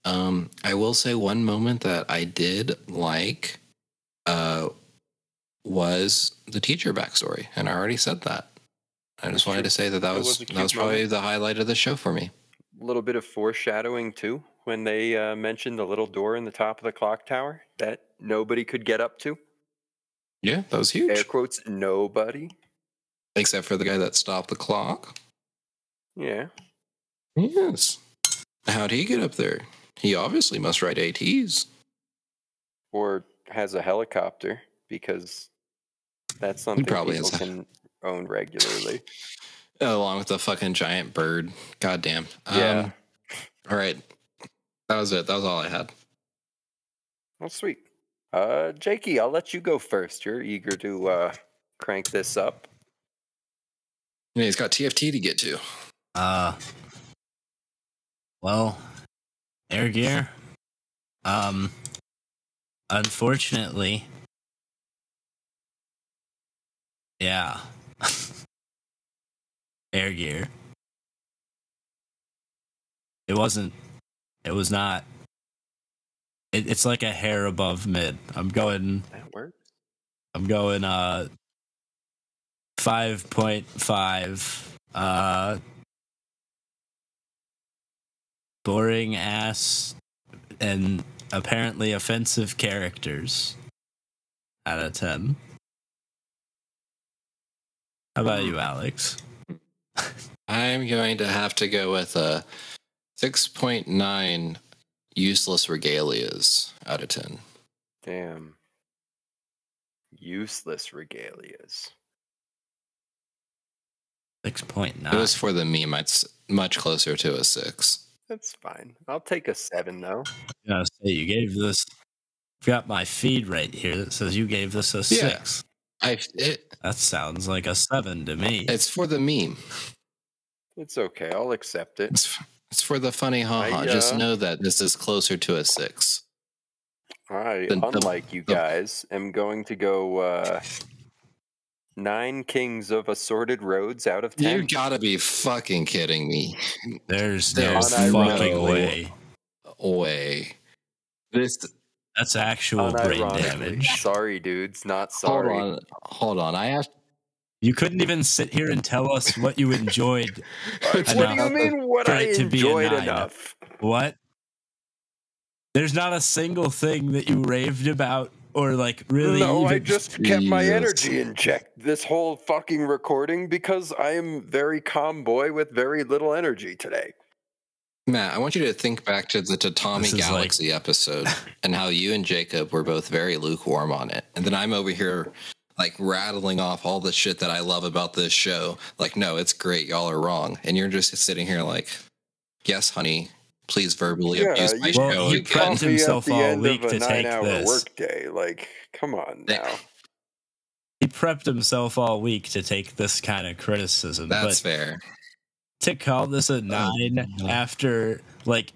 um, I will say one moment that I did like uh, was the teacher backstory, and I already said that. I just That's wanted true. to say that that It was, was that was probably moment. the highlight of the show for me. A little bit of foreshadowing too when they uh, mentioned the little door in the top of the clock tower that nobody could get up to. Yeah, that was huge. Air quotes, nobody. Except for the guy that stopped the clock. Yeah. Yes. How'd he get up there? He obviously must ride ATs. Or has a helicopter because that's something probably people has a- can own regularly. Along with the fucking giant bird. Goddamn. Yeah. Um, all right. That was it. That was all I had. Well, sweet. Uh, Jakey, I'll let you go first. You're eager to uh, crank this up. Yeah, he's got TFT to get to. Uh, well, air gear. Um, unfortunately, yeah, air gear. It wasn't. It was not. It, it's like a hair above mid. I'm going. That works. I'm going. Uh, five point five. Uh, boring ass and apparently offensive characters out of 10. How about you, Alex? I'm going to have to go with uh, a 6.9 useless regalias out of 10. Damn. Useless regalias. 6.9. It was for the meme. It's much closer to a 6. That's fine. I'll take a seven though. I was gonna say, you gave this. I've got my feed right here that says you gave this a Yeah. 6. I it, That sounds like a 7 to me. it's for the meme. It's okay. I'll accept it. It's it's for the funny haha. I, Just uh, know that this is closer to a 6. I, The- the- unlike you the- guys, am going to go uh, nine kings of assorted roads out of ten. You gotta be fucking kidding me. There's There's no no fucking way. Way. This That's actual brain damage. Sorry, dudes. Not sorry. hold sorry. on. Hold on. I asked. You couldn't even sit here and tell us what you enjoyed. what do you mean? What for I it to be enjoyed enough? What? There's not a single thing that you raved about or like really. no, I even- just kept my energy in check this whole fucking recording because I am very calm boy with very little energy today. Matt, I want you to think back to the Tatami This is like- Galaxy episode and how you and Jacob were both very lukewarm on it. And then I'm over here like rattling off all the shit that I love about this show. Like, no, it's great. Y'all are wrong. And you're just sitting here like, yes, honey, please verbally Yeah, abuse my you- Well, show he again. prepped himself all week to take this. workday. Like, come on now. He prepped himself all week to take this kind of criticism. That's but fair. to call this a oh, nine after like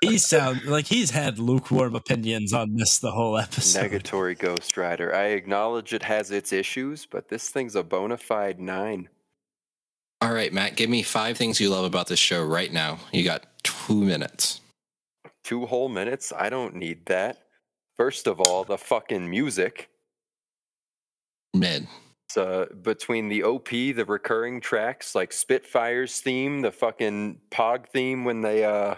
he sound like he's had lukewarm opinions on this the whole episode. Negatory Ghost Rider. I acknowledge it has its issues, but this thing's a bona fide nine. All right, Matt, give me five things you love about this show right now. You got two minutes. Two whole minutes? I don't need that. First of all, the fucking music. Mid. It's, uh, between the OP, the recurring tracks, like Spitfire's theme, the fucking Pog theme when they, uh,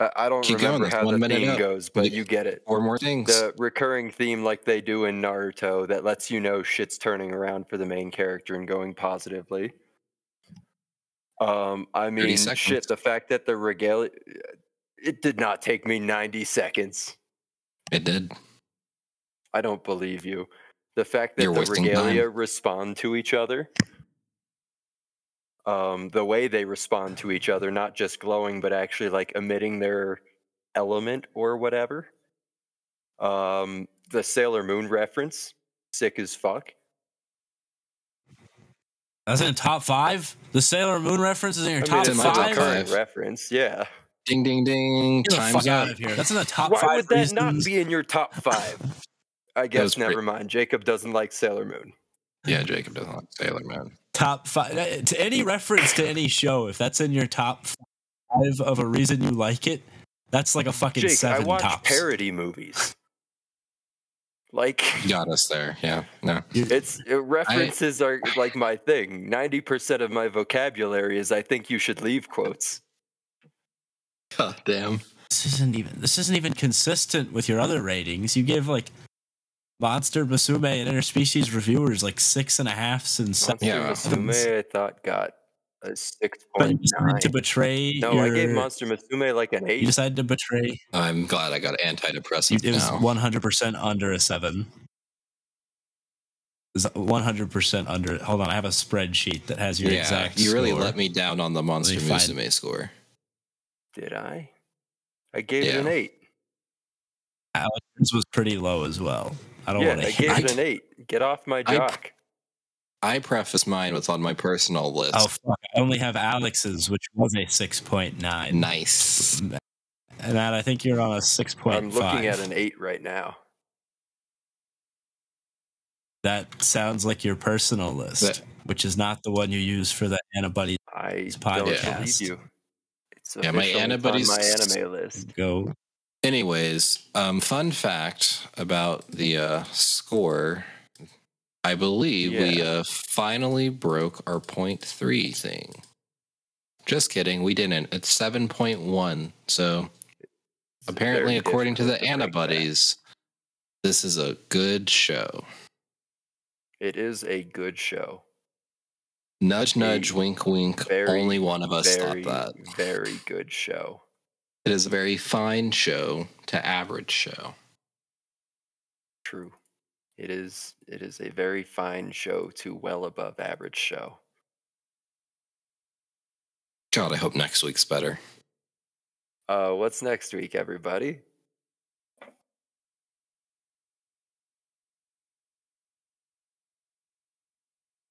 I, I don't Keep going, remember that's how one the theme up. goes, but You- get it. Four more things. the recurring theme like they do in Naruto that lets you know shit's turning around for the main character and going positively. Um, I mean, shit, the fact that the regalia, it did not take me 90 seconds. it did. I don't believe you. The fact that You're the regalia respond to each other, um, the way they respond to each other, not just glowing, but actually like emitting their element or whatever. Um, the Sailor Moon reference, sick as fuck. That's in the top five. The Sailor Moon reference is in your I mean, top it's in my top five. current reference. Yeah. Ding ding ding. Get the Time's fuck out up. of here. That's in the top Why five would that not be in your top five? I guess never pretty- mind. Jacob doesn't like Sailor Moon. Yeah, Jacob doesn't like Sailor Moon. top five uh, to any reference to any show. If that's in your top five of a reason you like it, that's like a fucking Jake, seven I watch tops. parody movies. Like Got us there. Yeah. No. it's uh, references are like my thing. Ninety percent of my vocabulary is I think you should leave quotes. God damn. this isn't even this isn't even consistent with your other ratings. You give like Monster Musume and Interspecies reviewers like six and a halfs and seven. Monster Yeah. Musume, I thought got a six But you point decided to betray. No, your, I gave Monster Musume like an eight. You decided to betray. I'm glad I got You, antidepressant it was now. one hundred percent under a seven. One hundred percent under. Hold on, I have a spreadsheet that has your yeah, exact. you really score. let me down on the Monster find- Musume score. Did I? I gave it an eight. Alex's was pretty low as well. I don't Yeah, want to I gave it an eight. Get off my I- jock. I preface mine with on my personal list. Oh fuck! I only have Alex's, which was a six point nine. nice. And Matt, I think you're on a six I'm looking at an eight right now. That sounds like your personal list, That- which is not the one you use for the Ani Buddies I It's don't believe podcast. you. It's Yeah, my official. On my anime list. go. Anyways, um, fun fact about the uh, score. I believe we uh, finally broke our point three thing. Just kidding, we didn't. It's seven point one. So It's apparently, according to the that. this is a good show. it is a good show. Nudge, nudge, A wink, wink. very, Only one of us very, thought that. very good show. It is a very fine show to average show. True. It is. It is a very fine show to well above average show. God, I hope next week's better. Uh, what's next week, everybody?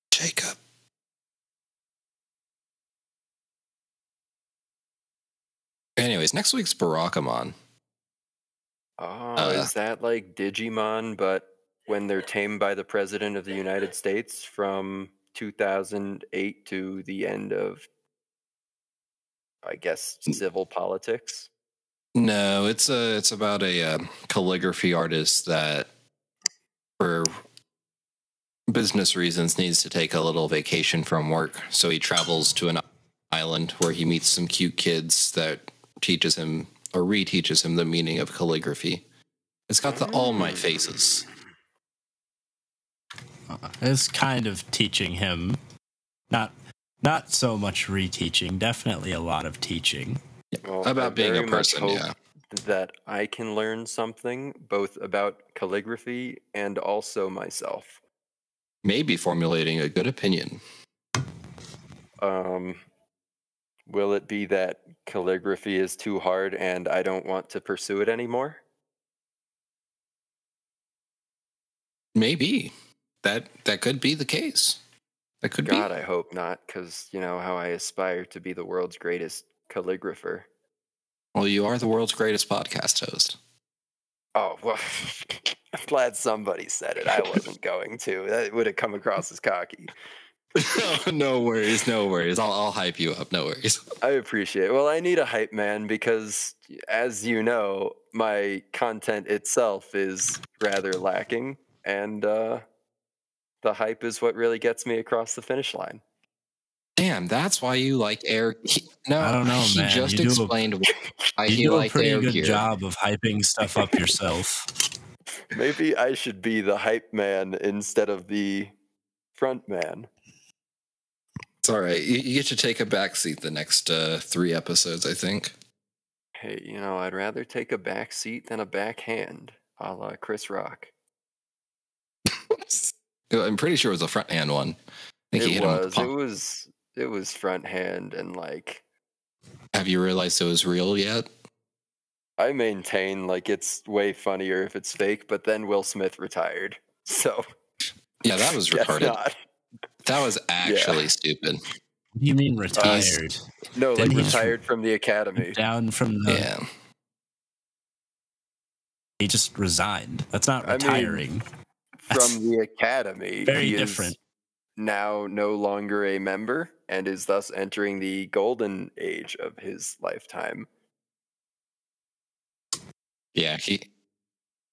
Jacob. Anyways, next week's Barakamon. Oh, Uh, is that like Digimon, but when they're tamed by the President of the United States from 2008 to the end of, I guess, civil politics? No, it's a it's about a uh, calligraphy artist that, for business reasons, needs to take a little vacation from work. So he travels to an island where he meets some cute kids that teaches him or reteaches him the meaning of calligraphy. It's got the All my faces. It's kind of teaching him, not not so much reteaching. Definitely a lot of teaching. Well, I About being a very much person, hope yeah. That I can learn something both about calligraphy and also myself. Maybe formulating a good opinion. Um, will it be that calligraphy is too hard and I don't want to pursue it anymore? Maybe that that could be the case. That could God, be. I hope not, because you know how I aspire to be the world's greatest calligrapher. Well, you are the world's greatest podcast host. Oh well, I'm glad somebody said it. I wasn't going to. That would have come across as cocky. no worries, no worries. I'll I'll hype you up. No worries. I appreciate it. Well, I need a hype man because, as you know, my content itself is rather lacking, and uh, the hype is what really gets me across the finish line. Damn, that's why you like air. He, no, I don't know, He man. just You do a- explained why You he do a pretty air good gear. job of hyping stuff up yourself. Maybe I should be the hype man instead of the front man. It's all right. You, you get to take a back seat the next uh, three episodes, I think. Hey, you know, I'd rather take a back seat than a backhand, a la Chris Rock. I'm pretty sure it was a front hand one. I think he It was. It was. It was front hand, and like Have you realized it was real yet? I maintain, like it's way funnier if it's fake. But then Will Smith retired, so Yeah, that was retarded. not. That was actually stupid. What do you mean retired? No, like Didn't he just- retired from the academy. Down from the. Yeah. He just resigned. That's not I mean, retiring. From the academy. Very He is different. Now no longer a member and is thus entering the golden age of his lifetime. Yeah. He,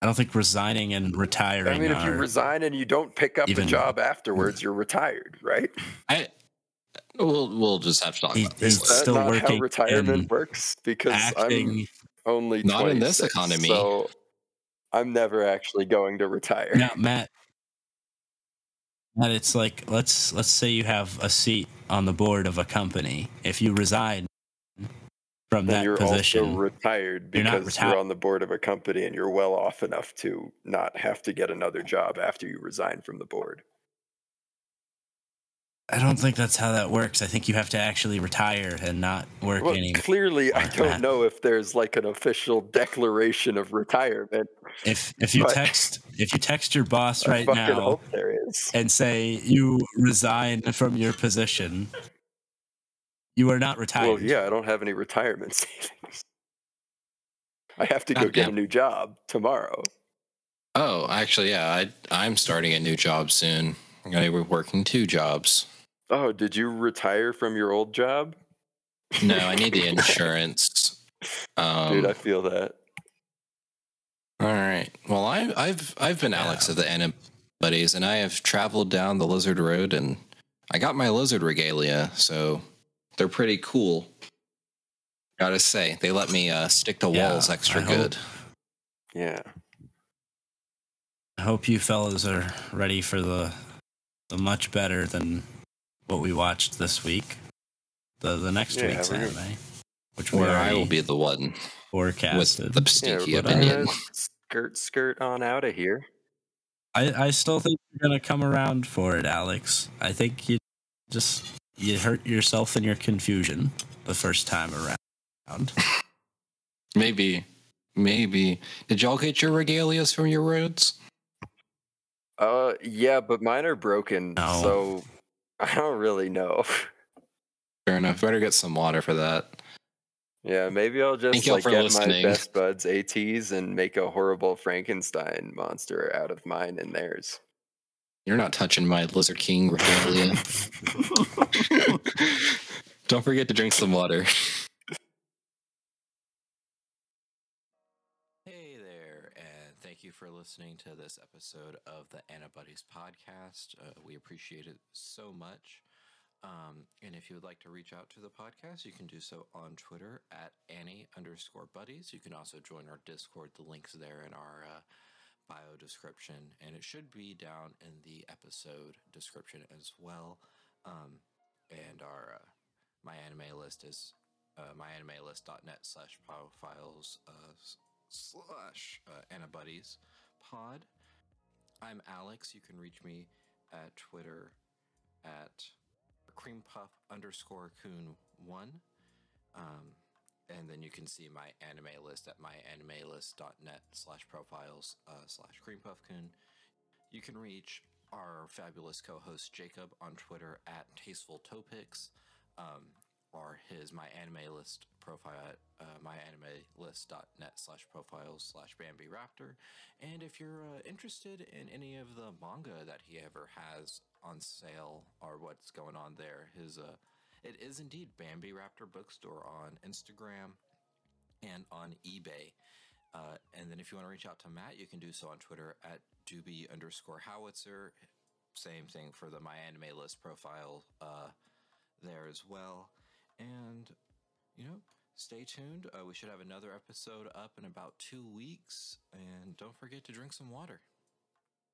I don't think resigning and retiring I mean, if you resign and you don't pick up even- a job afterwards, you're retired, right? I, we'll, we'll just have to talk He- about he's this. Is that still not how retirement works? Because acting. I'm only Not in this economy. So I'm never actually going to retire. Now, Matt. Matt, it's like let's let's say you have a seat on the board of a company. If you resign from then that you're position, also retired because reti- you're on the board of a company and you're well off enough to not have to get another job after you resign from the board. I don't think that's how that works. I think you have to actually retire and not work Well, anymore. clearly, I don't know if there's like an official declaration of retirement. If if you text if you text your boss right now and say you resign from your position, you are not retired. Well, yeah, I don't have any retirement savings. I have to go God get a new job tomorrow. Oh, actually, yeah. I, I'm starting a new job soon. I'm going to be working two jobs. Oh, did you retire from your old job? No, I need the insurance. Um, Dude, I feel that. All right. Well, I, I've I've been Alex of the Ani Buddies, and I have traveled down the Lizard Road, and I got my lizard regalia, so they're pretty cool. Gotta say, they let me uh, stick to Yeah, walls extra I hope- good. Yeah. I hope you fellas are ready for the the much better than what we watched this week. The the next Yeah, week's we're gonna- which we Where I will be the one with forecasted. the Yeah, stinky we're opinion. gonna skirt skirt on out of here. I, I still think you're gonna come around for it, Alex. I think you just you hurt yourself in your confusion the first time around. Maybe, maybe. Did y'all get your regalias from your roads? Uh, yeah, but mine are broken, No. so I don't really know. Fair enough. Better get some water for that. yeah, maybe I'll just like get listening. my best buds ATs and make a horrible Frankenstein monster out of mine and theirs. You're not touching my Lizard King regalia. Don't forget to drink some water. Hey there, and thank you for listening to this episode of the Ani Buddies podcast. Uh, we appreciate it so much. Um, and if you would like to reach out to the podcast, you can do so on Twitter at Annie underscore buddies. You can also join our Discord. The link's there in our uh, bio description, and it should be down in the episode description as well. Um, and our uh, my anime list is uh, myanimelist.net slash profiles uh, slash uh, pod. I'm Alex. You can reach me at Twitter at creampuff underscore coon one. Um, and then you can see my anime list at myanimelist.net slash profiles uh, slash creampuffcoon. You can reach our fabulous co-host Jacob on Twitter at tasteful topics, um, or his my anime list profile at uh, myanimelist.net slash profiles slash Bambi Raptor. And if you're uh, interested in any of the manga that he ever has on sale or what's going on there, his uh, it is indeed Bambi Raptor Bookstore on Instagram and on eBay. Uh, and then if you want to reach out to Matt, you can do so on Twitter at doobie underscore howitzer. Same thing for the My Anime List profile uh, there as well. And, you know, stay tuned. Uh, we should have another episode up in about two weeks. And don't forget to drink some water.